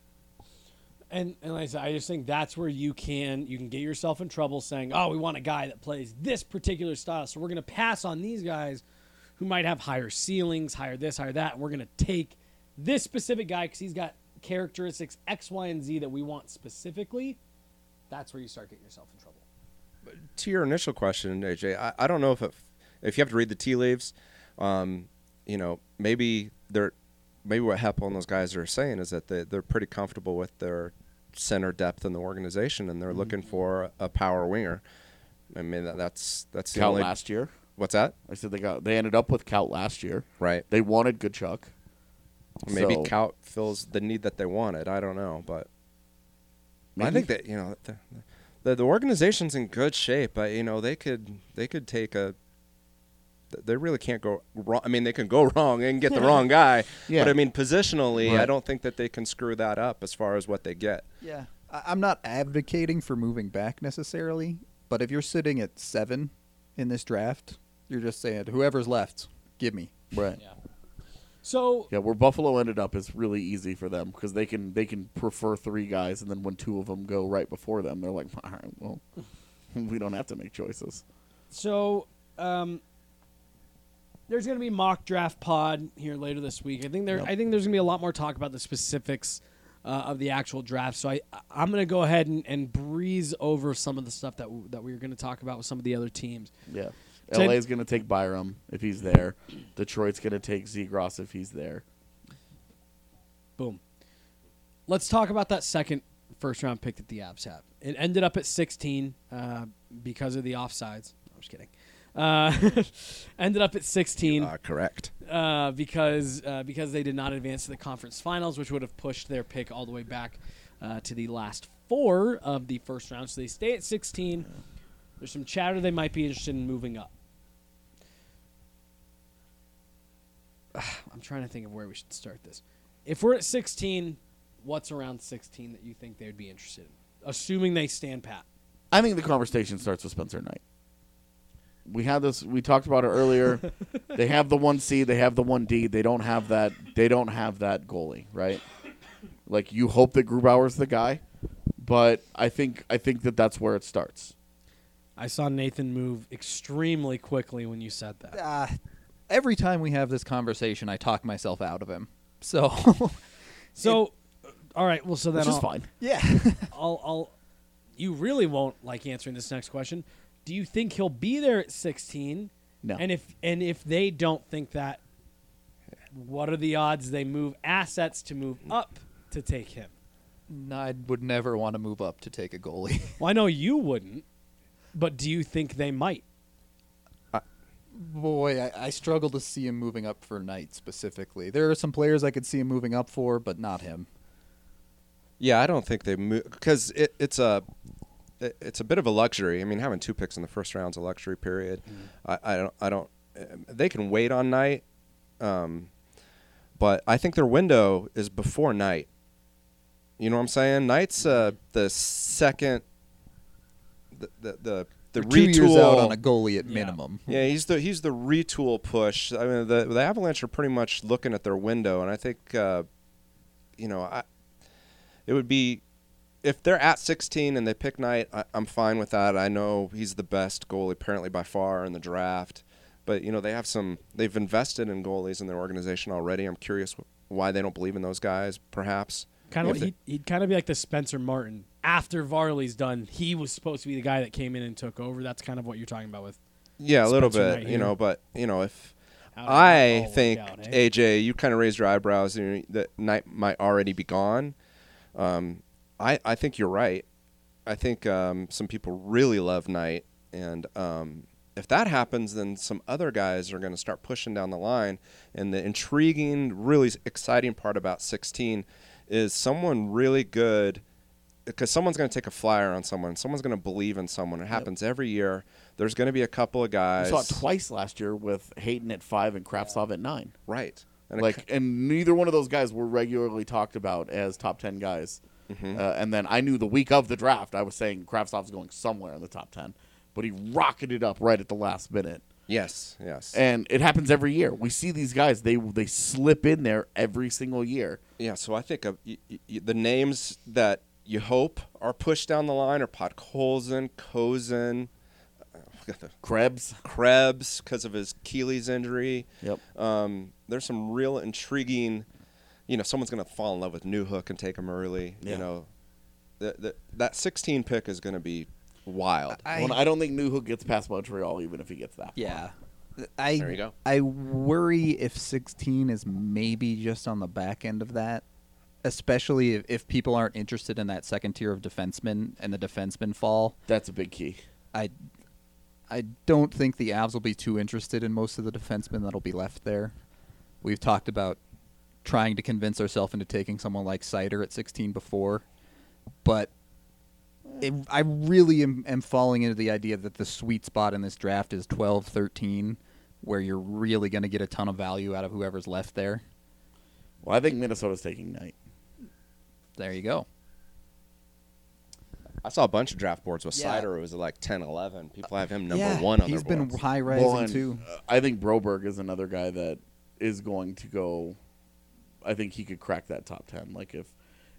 And and like I said, I just think that's where you can you can get yourself in trouble saying, "Oh, we want a guy that plays this particular style, so we're going to pass on these guys who might have higher ceilings, higher this, higher that, and we're going to take this specific guy because he's got characteristics X, Y, and Z that we want specifically." That's where you start getting yourself in trouble. to your initial question, AJ, I, I don't know if it, if you have to read the tea leaves, um, you know, maybe they're maybe what Hepple and those guys are saying is that they, they're pretty comfortable with their center depth in the organization, and they're Mm-hmm. looking for a power winger. I mean, that, that's that's the Cal only. last year, What's that? I said they got they ended up with Cal last year. Right. They wanted Tkachuk. Maybe So- Kaut fills the need that they wanted. I don't know, but I think that you know the, the the organization's in good shape. But you know they could they could take a. They really can't go wrong. I mean, they can go wrong and get the wrong guy. Yeah. But I mean, positionally, I don't think that they can screw that up as far as what they get. Yeah. I- I'm not advocating for moving back necessarily, but if you're sitting at seven in this draft, you're just saying, whoever's left, give me. Right. Yeah. So Yeah, where Buffalo ended up is really easy for them because they can they can prefer three guys, and then when two of them go right before them, they're like, all right, well, we don't have to make choices. So, um, there's going to be mock draft pod here later this week. I think there. Yep. I think there's going to be a lot more talk about the specifics uh, of the actual draft. So I, I'm going to go ahead and, and breeze over some of the stuff that w- that we were going to talk about with some of the other teams. Yeah, LA is going to take Byram if he's there. Detroit's going to take Zegras if he's there. Boom. Let's talk about that second first round pick that the Avs have. It ended up at 16 uh, because of the offsides. I'm just kidding. Uh, ended up at 16 Uh, correct. uh, because uh, because they did not advance to the conference finals, which would have pushed their pick all the way back uh, to the last four of the first round. So they stay at 16. There's some chatter they might be interested in moving up. I'm trying to think of where we should start this. If we're at 16, what's around 16 that you think they'd be interested in? Assuming they stand pat. I think the conversation starts with Spencer Knight. We had this. We talked about it earlier. they have the one C. They have the one D. They don't have that. They don't have that goalie, right? Like you hope that Grubauer's the guy, but I think I think that that's where it starts. I saw Nathan move extremely quickly when you said that. Uh, every time we have this conversation, I talk myself out of him. So, So, all right. Well, so then Which I'll, fine. yeah. I'll, I'll. You really won't like answering this next question. Do you think he'll be there at 16? No. And if and if they don't think that, what are the odds they move assets to move mm. up to take him? I would never want to move up to take a goalie. Well, I know you wouldn't, but do you think they might? Boy, I, I struggle to see him moving up for Knight specifically. There are some players I could see him moving up for, but not him. Yeah, I don't think they move because it, it's a it, it's a bit of a luxury. I mean, having two picks in the first round's a luxury period. I, I don't I don't um, they can wait on Knight, um, but I think their window is before Knight. You know what I'm saying? Knight's uh, the second the the the, the Two years retool out on a goalie at Yeah. minimum. yeah, he's the he's the retool push. I mean, the the Avalanche are pretty much looking at their window, and I think, uh, you know, I, it would be if they're at 16 and they pick Knight. I, I'm fine with that. I know he's the best goalie apparently by far in the draft, but you know they have some. They've invested in goalies in their organization already. I'm curious why they don't believe in those guys. Perhaps Kind of, he'd, he'd kind of be like the Spencer Martin. After Varley's done, he was supposed to be the guy that came in and took over. That's kind of what you're talking about with. yeah, a little bit. Knight you know, but you know if. how did that all I think out, eh? AJ, you kind of raised your eyebrows and that Knight might already be gone. Um, I I think you're right. I think um, some people really love Knight, and um, if that happens, then some other guys are going to start pushing down the line. And the intriguing, really exciting part about 16 is someone really good. Because someone's going to take a flyer on someone, someone's going to believe in someone. It happens every year. There's going to be a couple of guys. We saw it twice last year with Hayton at five and Kravtsov at nine. right? And like, and neither one of those guys were regularly talked about as top ten guys. Mm-hmm. Uh, and then I knew the week of the draft, I was saying Kravtsov's going somewhere in the top ten, but he rocketed up right at the last minute. Yes, yes. And it happens every year. We see these guys; they they slip in there every single year. yeah, so I think of y- y- the names that you hope are pushed down the line are Podkolzin, Cozens, Krebs. Krebs because of his Achilles injury. Yep. Um, there's some real intriguing. You know, someone's going to fall in love with Newhook and take him early. Yeah. You know, the, the, that 16 pick is going to be wild. I, Well, I don't think Newhook gets past Montreal, even if he gets that. far. yeah. I There you go. I worry if 16 is maybe just on the back end of that, especially if, if people aren't interested in that second tier of defensemen and the defensemen fall. that's a big key. I I don't think the Avs will be too interested in most of the defensemen that'll be left there. We've talked about trying to convince ourselves into taking someone like Seider at 16 before, but it, I really am, am falling into the idea that the sweet spot in this draft is 12, 13, where you're really going to get a ton of value out of whoever's left there. Well, I think Minnesota's taking Knight. There you go. I saw a bunch of draft boards with Yeah. Seider. It was like 10, 11. People have him number Yeah, one on He's their been boards. high rising Well, too. uh, I think Broberg is another guy that is going to go. I think he could crack that top ten. Like if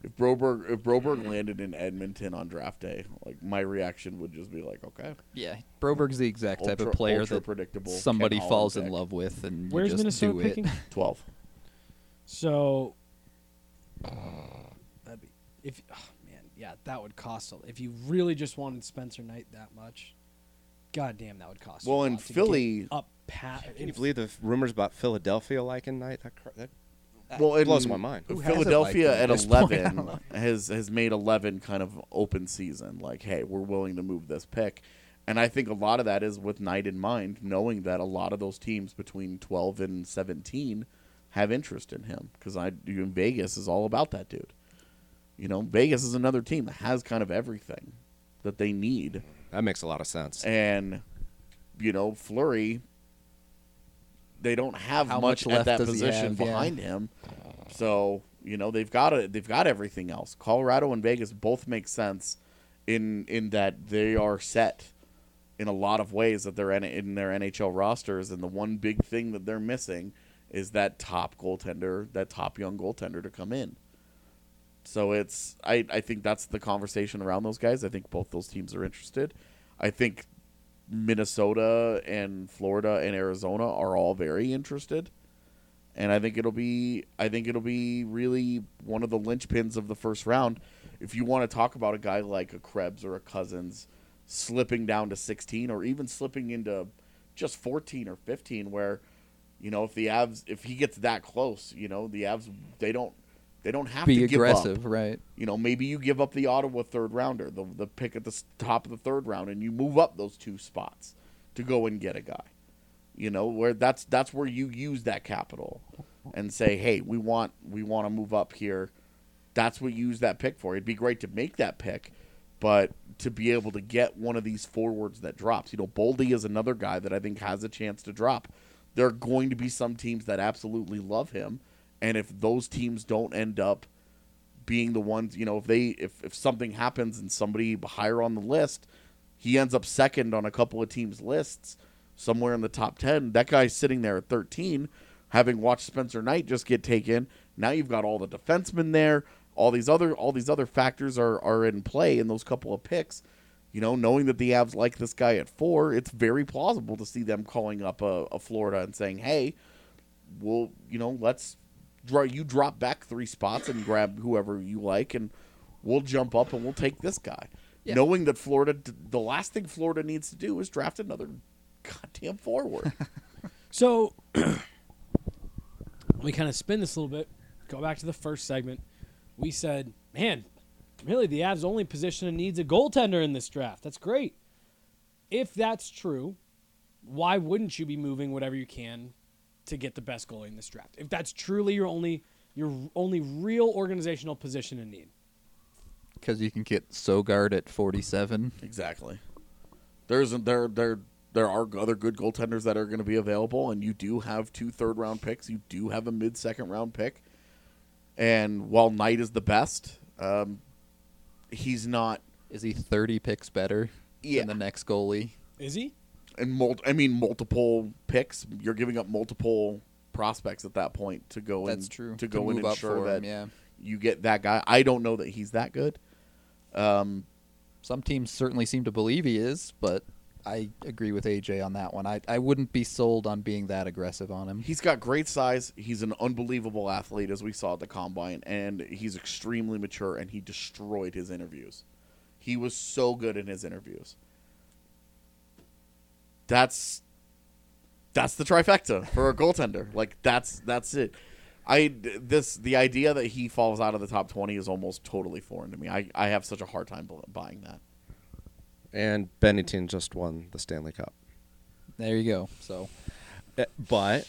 if Broberg if Broberg mm-hmm. landed in Edmonton on draft day, like my reaction would just be like, okay, Yeah, Broberg's the exact type of player that predictable somebody Ken Holland falls in love with, and you Where's just Minnesota do picking? it. twelve. So, that'd be if oh man, yeah, that would cost a. If you really just wanted Spencer Knight that much, God damn, that would cost. Well, you a in lot to get Philly- up pat. Can you believe the rumors about Philadelphia liking Knight? That, that, that Well, blows and my mind. Who hasn't Philadelphia liked at at this point? I eleven don't know. has has made eleven kind of open season. Like, hey, we're willing to move this pick, and I think a lot of that is with Knight in mind, knowing that a lot of those teams between twelve and seventeen have interest in him because I in Vegas is all about that dude. You know, Vegas is another team that has kind of everything that they need, That makes a lot of sense. and you know, Fleury. They don't have How much, much at that position have? Yeah. behind him. So you know they've got it. They've got everything else. Colorado and Vegas both make sense in in that they are set in a lot of ways that they're in, in their NHL rosters, and the one big thing that they're missing is that top goaltender, that top young goaltender to come in. So it's I, I think that's the conversation around those guys. I think both those teams are interested. I think Minnesota and Florida and Arizona are all very interested. And I think it'll be I think it'll be really one of the linchpins of the first round. If you want to talk about a guy like a Krebs or a Cozens slipping down to 16 or even slipping into just 14 or 15 where you know if the Avs if he gets that close, you know, the Avs they don't they don't have Be to aggressive, right? you know, maybe you give up the Ottawa third rounder, the the pick at the top of the third round, and you move up those two spots to go and get a guy. You know, where that's that's where you use that capital and say, hey, we want we want to move up here. That's what you use that pick for. It'd be great to make that pick, but to be able to get one of these forwards that drops. You know, Boldy is another guy that I think has a chance to drop. There are going to be some teams that absolutely love him, and if those teams don't end up being the ones, you know, if they if if something happens and somebody higher on the list, he ends up second on a couple of teams' lists, somewhere in the top ten. That guy's sitting there at thirteen, having watched Spencer Knight just get taken. Now you've got all the defensemen there. All these other all these other factors are are in play in those couple of picks. You know, knowing that the Avs like this guy at four, it's very plausible to see them calling up a, a Florida and saying, "Hey, we'll you know let's you drop back three spots and grab whoever you like and we'll jump up and we'll take this guy Yeah. knowing that florida the last thing florida needs to do is draft another goddamn forward So we kind of spin this a little bit. Go back to the first segment. We said, man, really, the Avs' only position that needs a goaltender in this draft. That's great. If that's true, why wouldn't you be moving whatever you can to get the best goalie in this draft? If that's truly your only your only real organizational position in need. Because you can get Sogaard at 47. exactly there's there there there are other good goaltenders that are going to be available and you do have two third round picks you do have a mid second round pick and while knight is the best um, he's not Is he 30 picks better Yeah. than the next goalie? Is he? And mul- I mean multiple picks. You're giving up multiple prospects at that point to go That's and true. to go and ensure that him, yeah. you get that guy. I don't know that he's that good. Um, Some teams certainly seem to believe he is, but I agree with AJ on that one. I, I wouldn't be sold on being that aggressive on him. he's got great size. He's an unbelievable athlete, as we saw at the combine, and he's extremely mature. And he destroyed his interviews. He was so good in his interviews. That's that's the trifecta for a goaltender. Like that's that's it. I this the idea that he falls out of the top twenty is almost totally foreign to me. I, I have such a hard time buying that. And Binnington just won the Stanley Cup. There you go. So Uh, But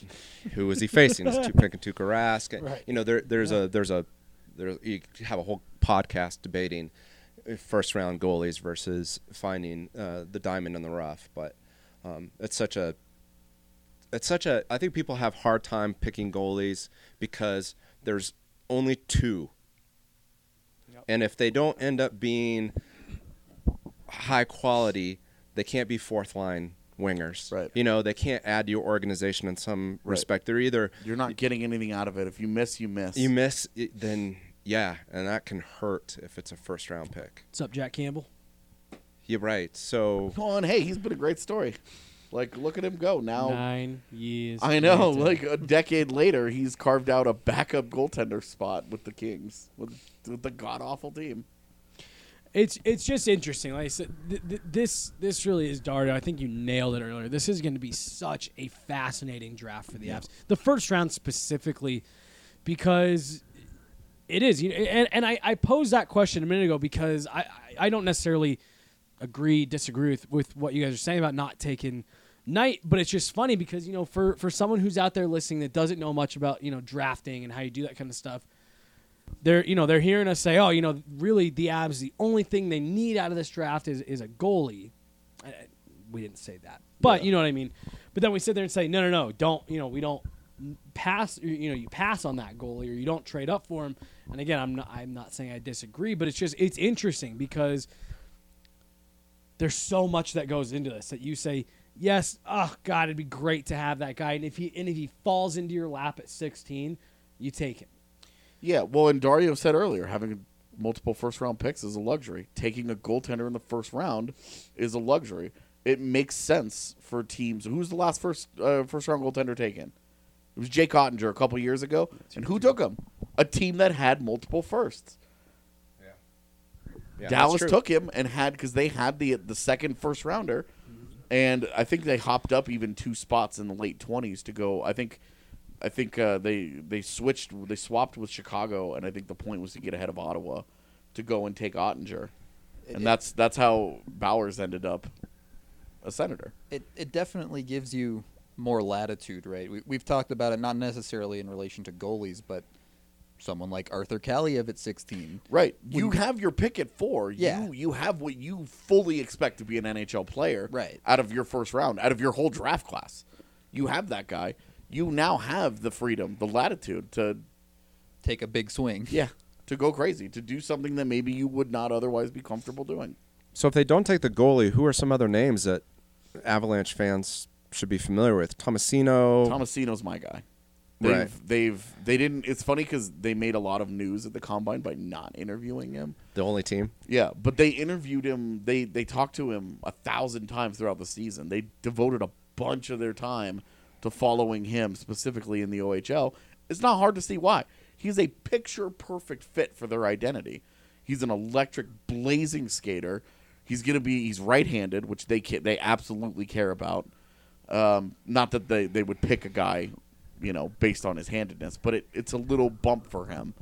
who is he facing? It's two pick and two Rask. Right. You know, there there's a there's a there you have a whole podcast debating uh, first round goalies versus finding uh, the diamond in the rough. But um, it's such a it's such a I think people have hard time picking goalies because there's only two. Yep. And if they don't end up being high quality, they can't be fourth line wingers. Right. You know, they can't add to your organization in some Right. respect. They're either You're not getting anything out of it. If you miss, you miss. you miss then yeah, and that can hurt if it's a first round pick. What's up, Jack Campbell? You're right. So Come on, hey, he's been a great story. Like, look at him go now. Nine years. I know. later. Like a decade later, he's carved out a backup goaltender spot with the Kings with, with the god awful team. It's it's just interesting. Like I said, th- th- this this really is Dario. I think you nailed it earlier. This is going to be such a fascinating draft for the Avs. The first round specifically, because it is. You know, and and I, I posed that question a minute ago because I, I I don't necessarily agree disagree with with what you guys are saying about not taking Knight, but it's just funny because you know for for someone who's out there listening that doesn't know much about you know drafting and how you do that kind of stuff they're you know they're hearing us say, oh, you know, really the Avs the only thing they need out of this draft is is a goalie. We didn't say that, but you know what I mean. But then we sit there and say, no, no, no, don't you know we don't pass you know you pass on that goalie or you don't trade up for him. And again, I'm not I'm not saying I disagree, but it's just it's interesting because there's so much that goes into this that you say yes oh god it'd be great to have that guy and if he and if he falls into your lap at 16 you take him Yeah, well, and Dario said earlier, having multiple first round picks is a luxury. Taking a goaltender in the first round is a luxury. It makes sense for teams. Who's the last first uh, first round goaltender taken? It was Jake Oettinger a couple years ago, and who took him? A team that had multiple firsts. Yeah, Dallas took him and had because they had the the second first rounder, and I think they hopped up even two spots in the late twenties to go. I think, I think uh, they they switched they swapped with Chicago, and I think the point was to get ahead of Ottawa, to go and take Oettinger, and that's that's how Bowers ended up a senator. it, it definitely gives you more latitude, right? We, we've talked about it not necessarily in relation to goalies, but someone like Arthur Kaliyev at 16. Right, you have your pick at four. Yeah. you you have what you fully expect to be an NHL player. Right. out of your first round, out of your whole draft class, you have that guy. You now have the freedom, the latitude to Take a big swing. Yeah, to go crazy, to do something that maybe you would not otherwise be comfortable doing. So if they don't take the goalie, who are some other names that Avalanche fans should be familiar with? Tomasino. Tomasino's my guy. They've, Right. they've they didn't. It's funny because they made a lot of news at the combine by not interviewing him. the only team. Yeah, but they interviewed him. They they talked to him a thousand times throughout the season. They devoted a bunch of their time to following him specifically in the OHL. It's not hard to see why. He's a picture perfect fit for their identity. He's an electric, blazing skater. He's gonna be. He's right-handed, which they ca- they absolutely care about. Um, not that they, they would pick a guy, you know, based on his handedness, but it, it's a little bump for him.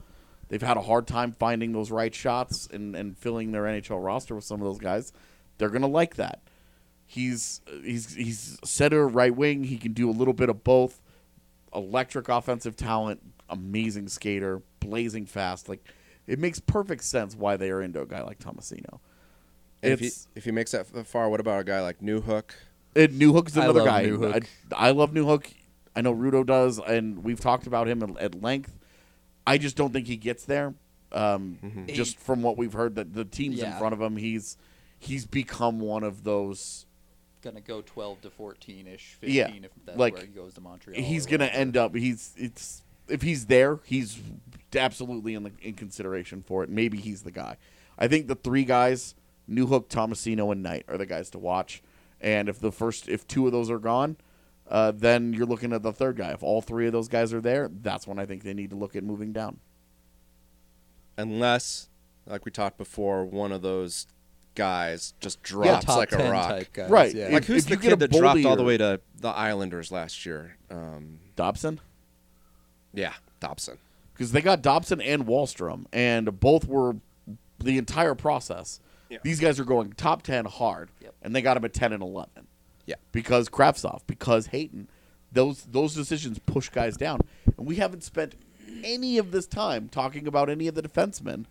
They've had a hard time finding those right shots and, and filling their NHL roster with some of those guys. They're gonna like that. He's he's he's center right wing. He can do a little bit of both. Electric offensive talent, amazing skater, blazing fast. Like it makes perfect sense why they are into a guy like Tomasino. If he if he makes that far, what about a guy like Newhook? it, Newhook's I another love guy. Newhook. I, I love Newhook. I know Rudo does, and we've talked about him at, at length. I just don't think he gets there. Um, Just from what we've heard, that the teams in front of him, he's he's become one of those. Gonna go 12 to 14 ish, 15 Yeah, if that's like, where he goes to Montreal. He's gonna whatever. end up. He's it's if he's there, he's absolutely in the in consideration for it. Maybe he's the guy. I think the three guys, Newhook, Tomasino, and Knight, are the guys to watch. And if the first, if two of those are gone, uh, then you're looking at the third guy. If all three of those guys are there, that's when I think they need to look at moving down. Unless, like we talked before, one of those guys just drops top like a rock. Right. Yeah. Like If- who's if the you kid a that dropped all the way to the Islanders last year? Um, Dobson, yeah, Dobson. because they got Dobson and Wahlstrom, and both were the entire process. Yeah. These guys are going top ten hard, Yep. and they got them at ten and eleven. Yeah. because Kravtsov, because Hayton, those those decisions push guys down, and we haven't spent any of this time talking about any of the defensemen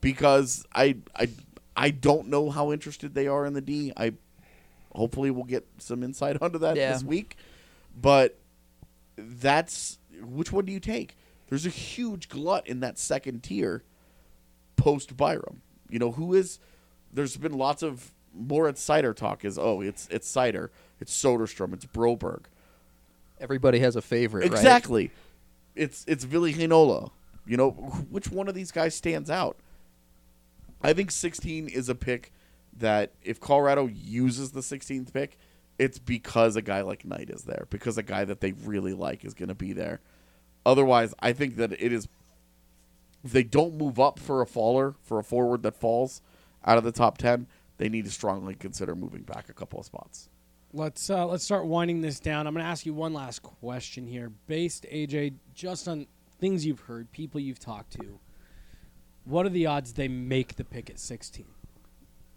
because I I I don't know how interested they are in the D. I hopefully we'll get some insight onto that Yeah. this week, but that's which one do you take? There's a huge glut in that second tier post Byram. You know who is? There's been lots of more at Seider talk. Is oh it's it's Seider, it's Soderstrom, it's Broberg. Everybody has a favorite, right? Exactly. It's it's Ville Heinola. You know which one of these guys stands out? I think 16 is a pick that if Colorado uses the 16th pick, it's because a guy like Knight is there, because a guy that they really like is going to be there. Otherwise, I think that it is if they don't move up for a faller, for a forward that falls out of the top 10, they need to strongly consider moving back a couple of spots. Let's uh, let's start winding this down. I'm going to ask you one last question here, based AJ just on things you've heard, people you've talked to. What are the odds they make the pick at 16?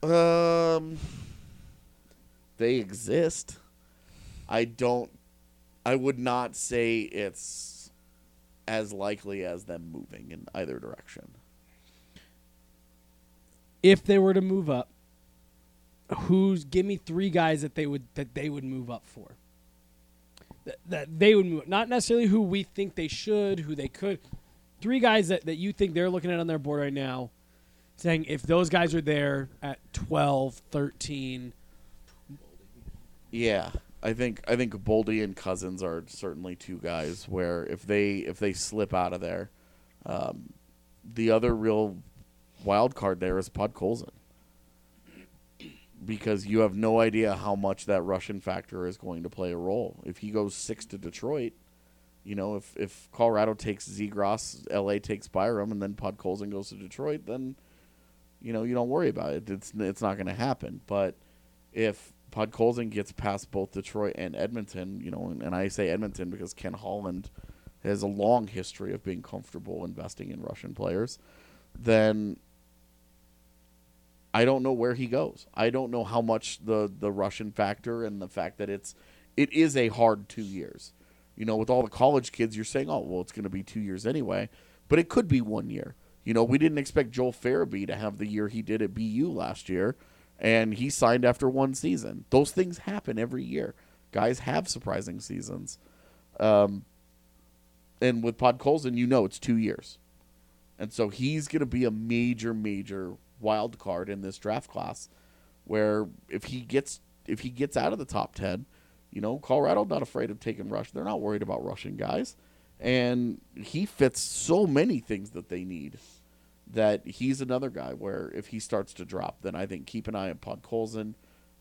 Um, they exist. I don't. I would not say it's as likely as them moving in either direction. If they were to move up, who's give me three guys that they would that they would move up for? That, that they would move, not necessarily who we think they should, who they could. Three guys that, that you think they're looking at on their board right now, saying if those guys are there at 12, 13, Yeah, I think I think Boldy and Cozens are certainly two guys where if they if they slip out of there, um, the other real wild card there is Podkolzin. Because you have no idea how much that Russian factor is going to play a role. If he goes six to Detroit, you know, if if Colorado takes Zegras, LA takes Byram, and then Podkolzin goes to Detroit, then you know you don't worry about it. It's it's not going to happen. But if Podkolzin gets past both Detroit and Edmonton, you know, and, and I say Edmonton because Ken Holland has a long history of being comfortable investing in Russian players, then I don't know where he goes. I don't know how much the the Russian factor and the fact that it's it is a hard two years. You know, with all the college kids, you're saying, oh well, it's going to be two years anyway, but it could be one year. You know, we didn't expect Joel Farabee to have the year he did at BU last year, and he signed after one season. Those things happen every year. Guys have surprising seasons. Um, and with Podkolzin, you know it's two years. And so he's going to be a major, major wild card in this draft class where if he gets if he gets out of the top 10, you know, Colorado not afraid of taking rush. They're not worried about rushing guys. And he fits so many things that they need that he's another guy where if he starts to drop, then I think keep an eye on Podkolzin,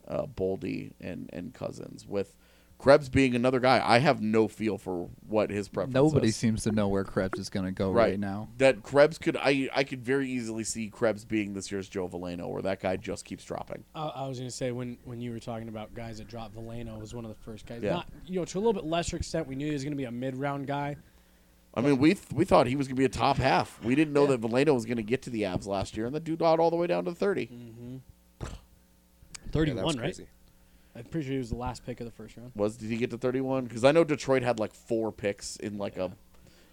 uh, Boldy, and, and Cozens. With Krebs being another guy, I have no feel for what his preference is. Nobody is. seems to know where Krebs is going to go right. now. That Krebs could I I could very easily see Krebs being this year's Joe Veleno, where that guy just keeps dropping. I, I was going to say when when you were talking about guys that dropped, Veleno was one of the first guys. Yeah. Not you know to a little bit lesser extent, we knew he was going to be a mid round guy. I mean, we th- we thought he was going to be a top half. We didn't know that Veleno was going to get to the Avs last year, and the dude got all the way down to 30. Thirty Yeah, that one, was right? Crazy. I'm pretty sure he was the last pick of the first round. Was did he get to 31? Because I know Detroit had like four picks in like a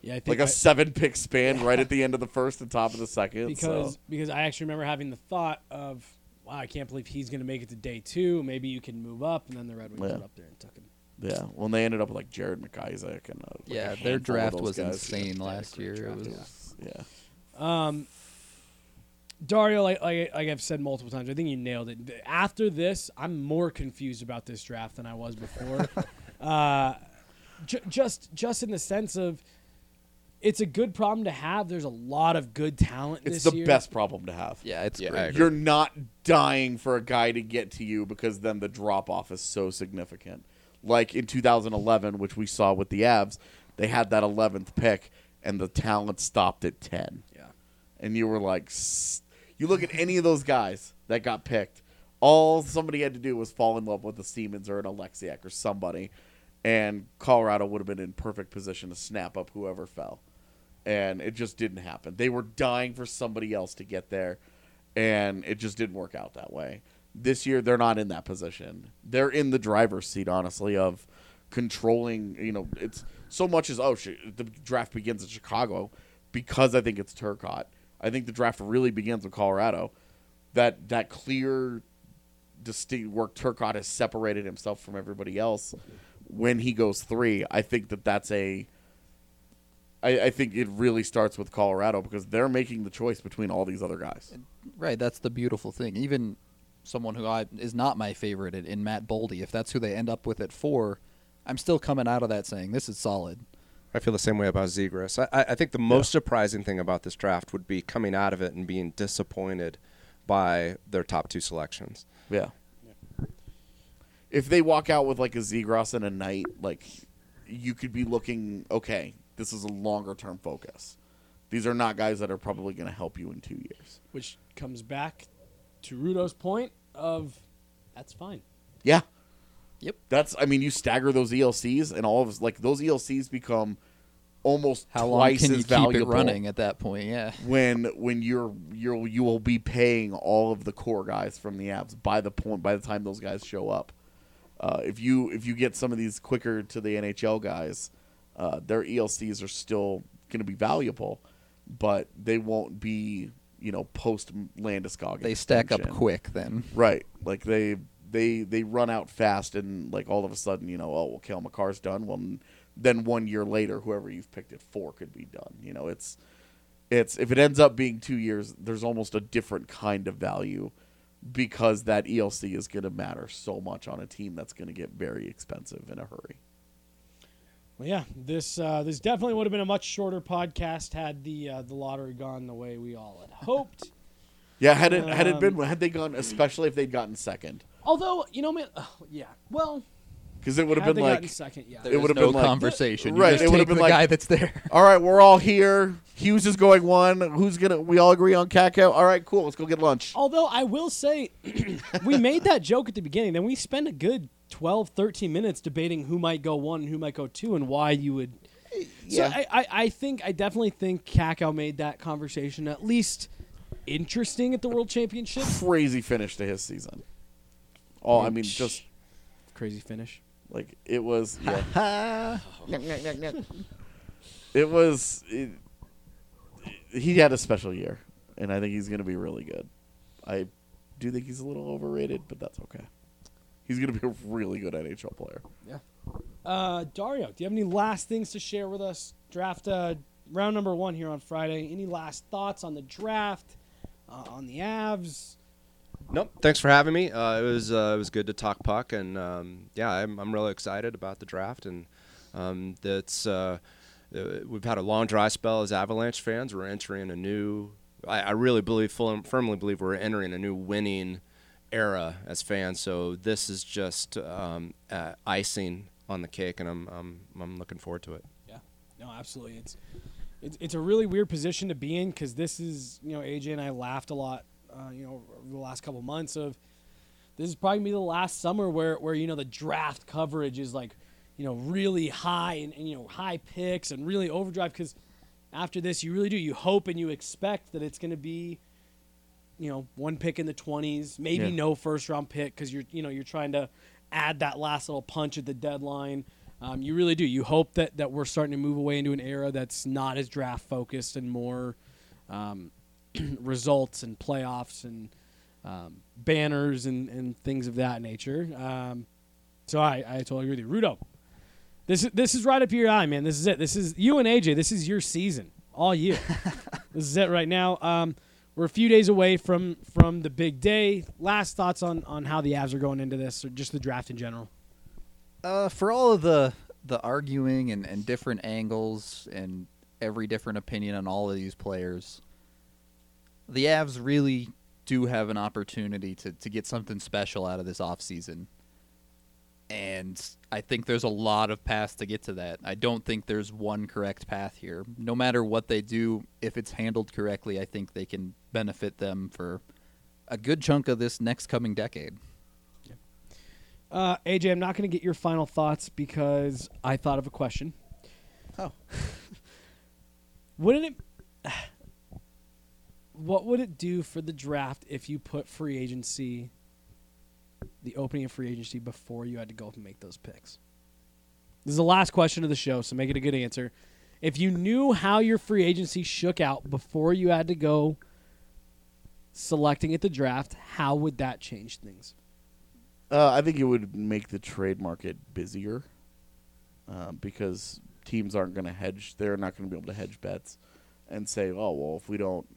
Yeah, I think like a I- seven pick span right at the end of the first and top of the second. because so. because I actually remember having the thought of, wow, I can't believe he's going to make it to day two. Maybe you can move up, and then the Red Wings Yeah. went up there and took him. Yeah, well, and they ended up with like Jared McIsaac and uh, like Yeah, handful their draft was guys. insane Yeah. last year. It draft, was Yeah, Um, Dario, like, like like I've said multiple times, I think you nailed it. After this, I'm more confused about this draft than I was before. uh, ju- just just in the sense of, it's a good problem to have. There's a lot of good talent. it's this the year. best problem to have. yeah, it's Yeah, great. You're not dying for a guy to get to you because then the drop off is so significant. Like in 2011, which we saw with the Avs, they had that 11th pick and the talent stopped at 10. Yeah. And you were like, "S-" you look at any of those guys that got picked, all somebody had to do was fall in love with a Siemens or an Oleksiak or somebody, and Colorado would have been in perfect position to snap up whoever fell. And it just didn't happen. They were dying for somebody else to get there, and it just didn't work out that way. This year, they're not in that position. They're in the driver's seat, honestly, of controlling. You know, it's so much as oh, the draft begins in Chicago because I think it's Turcotte. I think the draft really begins with Colorado. That that clear, distinct work Turcotte has separated himself from everybody else when he goes three. I think that that's a. I, I think it really starts with Colorado because they're making the choice between all these other guys. Right, that's the beautiful thing. Even someone who I, is not my favorite in, in Matt Boldy, if that's who they end up with at four, I'm still coming out of that saying this is solid. I feel the same way about Zegras. I, I I think the most surprising thing about this draft would be coming out of it and being disappointed by their top two selections. Yeah. If they walk out with like a Zegras and a Knight, like you could be looking, okay, this is a longer term focus. These are not guys that are probably going to help you in two years. which comes back to Rudo's point of that's fine. Yeah. Yep. That's I mean you stagger those ELCs and all of us like those ELCs become almost How long twice can as you keep valuable it running at that point? Yeah. when when you're you're you will be paying all of the core guys from the apps by the point by the time those guys show up. Uh, if you if you get some of these quicker to the NHL guys, uh, their ELCs are still going to be valuable, but they won't be you know post Landeskog. They stack up quick then. Right. Like they they they run out fast and like all of a sudden, you know, oh well Cale Makar's done. Well then one year later, whoever you've picked at four could be done. You know, it's it's if it ends up being two years, there's almost a different kind of value because that ELC is gonna matter so much on a team that's gonna get very expensive in a hurry. Well, yeah, this uh, this definitely would have been a much shorter podcast had the uh, the lottery gone the way we all had hoped. Yeah, had it had it Um, been had they gone especially if they'd gotten second. Although you know, man, uh, yeah. Well, Because it would have been like gotten second, yeah. There's would've no been like- conversation. Right, You just it would've been the like- guy that's there. All right, we're all here. Hughes is going one. Who's gonna? We all agree on Kakko. All right, cool. Let's go get lunch. Although I will say, we made that joke at the beginning. Then we spent a good 12, 13 minutes debating who might go one and who might go two and why you would. Yeah. So I, I, I think I definitely think Kakko made that conversation at least interesting at the World Championship. Crazy finish to his season. Oh, I mean, just Crazy finish. like it was. Yeah. it was. It, he had a special year, and I think he's gonna be really good. I do think he's a little overrated, but that's okay. He's gonna be a really good NHL player. Yeah. Uh, Dario, do you have any last things to share with us? Draft uh, round number one here on Friday. Any last thoughts on the draft, uh, on the Avs? Nope. Thanks for having me. Uh, it was uh, it was good to talk puck, and um, yeah, I'm I'm really excited about the draft, and um, that's uh, uh, we've had a long dry spell as Avalanche fans. We're entering a new. I, I really believe, full, firmly believe, we're entering a new winning era as fans. So this is just um, uh, icing on the cake, and I'm I'm I'm looking forward to it. Yeah, no, absolutely. It's it's, it's a really weird position to be in because this is you know AJ and I laughed a lot, uh, you know, the last couple months of this is probably gonna be the last summer where where you know the draft coverage is like you know really high and, and you know high picks and really overdrive because after this you really do you hope and you expect that it's gonna be you know one pick in the 20s maybe Yeah. no first round pick because you're you know you're trying to add that last little punch at the deadline um, you really do you hope that that we're starting to move away into an era that's not as draft focused and more um, results and playoffs and um, banners and, and things of that nature. Um, so I, I totally agree with you. Rudo this is this is right up your eye man. This is it. This is you and aj this is your season all year. This is it right now. Um, we're a few days away from from the big day. Last thoughts on on how the Avs are going into this, or just the draft in general. Uh, for all of the the arguing and, and different angles and every different opinion on all of these players, the Avs really do have an opportunity to, to get something special out of this offseason. And I think there's a lot of paths to get to that. I don't think there's one correct path here. No matter what they do, if it's handled correctly, I think they can benefit them for a good chunk of this next coming decade. Uh, AJ, I'm not going to get your final thoughts because I thought of a question. Oh. Wouldn't it? What would it do for the draft if you put free agency, the opening of free agency, before you had to go up and make those picks? This is the last question of the show, so make it a good answer. If you knew how your free agency shook out before you had to go selecting at the draft, how would that change things? Uh, I think it would make the trade market busier uh, because teams aren't going to hedge. They're not going to be able to hedge bets and say, "Oh, well, if we don't,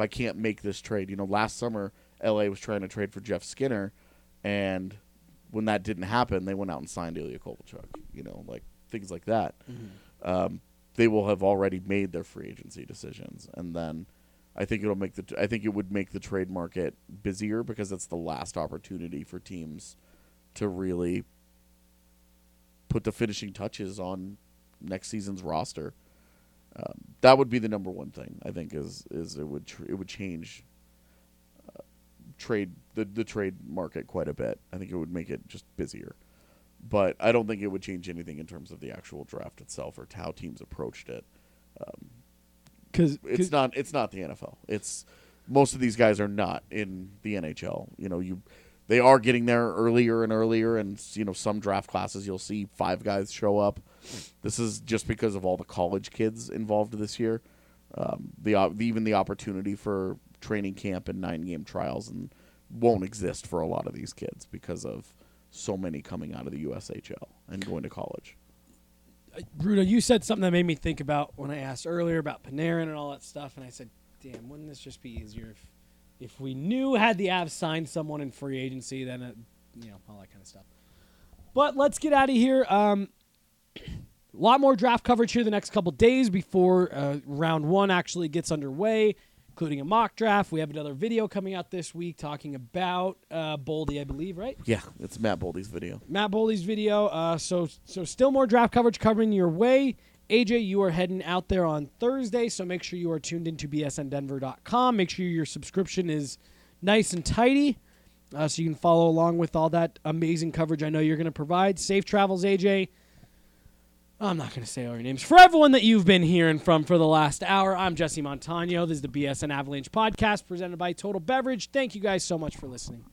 if I can't make this trade." You know, last summer LA was trying to trade for Jeff Skinner, and when that didn't happen, they went out and signed Ilya Kovalchuk. You know, like things like that. Um, they will have already made their free agency decisions, and then I think it'll make the I think it would make the trade market busier because it's the last opportunity for teams to really put the finishing touches on next season's roster. Um, that would be the number one thing I think is is it would tr- it would change uh, trade the the trade market quite a bit. I think it would make it just busier. But I don't think it would change anything in terms of the actual draft itself or how teams approached it. Because It's not it's not the NFL. It's most of these guys are not in the NHL. You know, you they are getting there earlier and earlier and you know some draft classes you'll see five guys show up. This is just because of all the college kids involved this year. Um, the even the opportunity for training camp and nine game trials and won't exist for a lot of these kids because of so many coming out of the USHL and going to college. Bruno, you said something that made me think about when I asked earlier about Panarin and all that stuff, and I said, "Damn, wouldn't this just be easier if, if we knew had the Avs signed someone in free agency, then you know all that kind of stuff." But let's get out of here. Um, a lot more draft coverage here the next couple days before uh, round one actually gets underway, including a mock draft. We have another video coming out this week talking about uh, Boldy, I believe, right? Yeah, it's Matt Boldy's video. Matt Boldy's video. Uh, so so still more draft coverage coming your way. AJ, you are heading out there on Thursday, so make sure you are tuned into bsndenver.com. Make sure your subscription is nice and tidy, uh, so you can follow along with all that amazing coverage I know you're going to provide. Safe travels, AJ. I'm not going to say all your names. For everyone that you've been hearing from for the last hour, I'm Jesse Montano. This is the BSN Avalanche podcast presented by Total Beverage. Thank you guys so much for listening.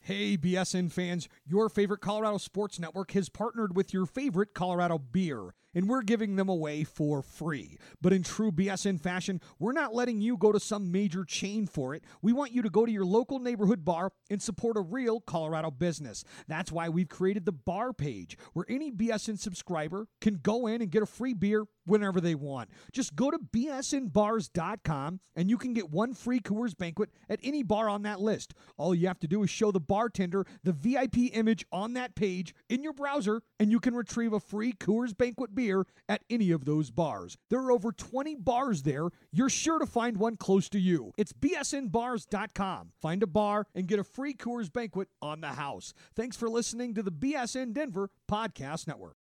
Hey, BSN fans, your favorite Colorado Sports Network has partnered with your favorite Colorado beer, and we're giving them away for free. But in true BSN fashion, we're not letting you go to some major chain for it. We want you to go to your local neighborhood bar and support a real Colorado business. That's why we've created the bar page, where any BSN subscriber can go in and get a free beer whenever they want. Just go to bsnbars.com and you can get one free Coors banquet at any bar on that list. All you have to do is show the bartender the VIP image on that page in your browser and you can retrieve a free Coors banquet beer at any of those bars. There are over 20 bars there. You're sure to find one close to you. It's bsnbars.com. Find a bar and get a free Coors banquet on the house. Thanks for listening to the BSN Denver Podcast Network.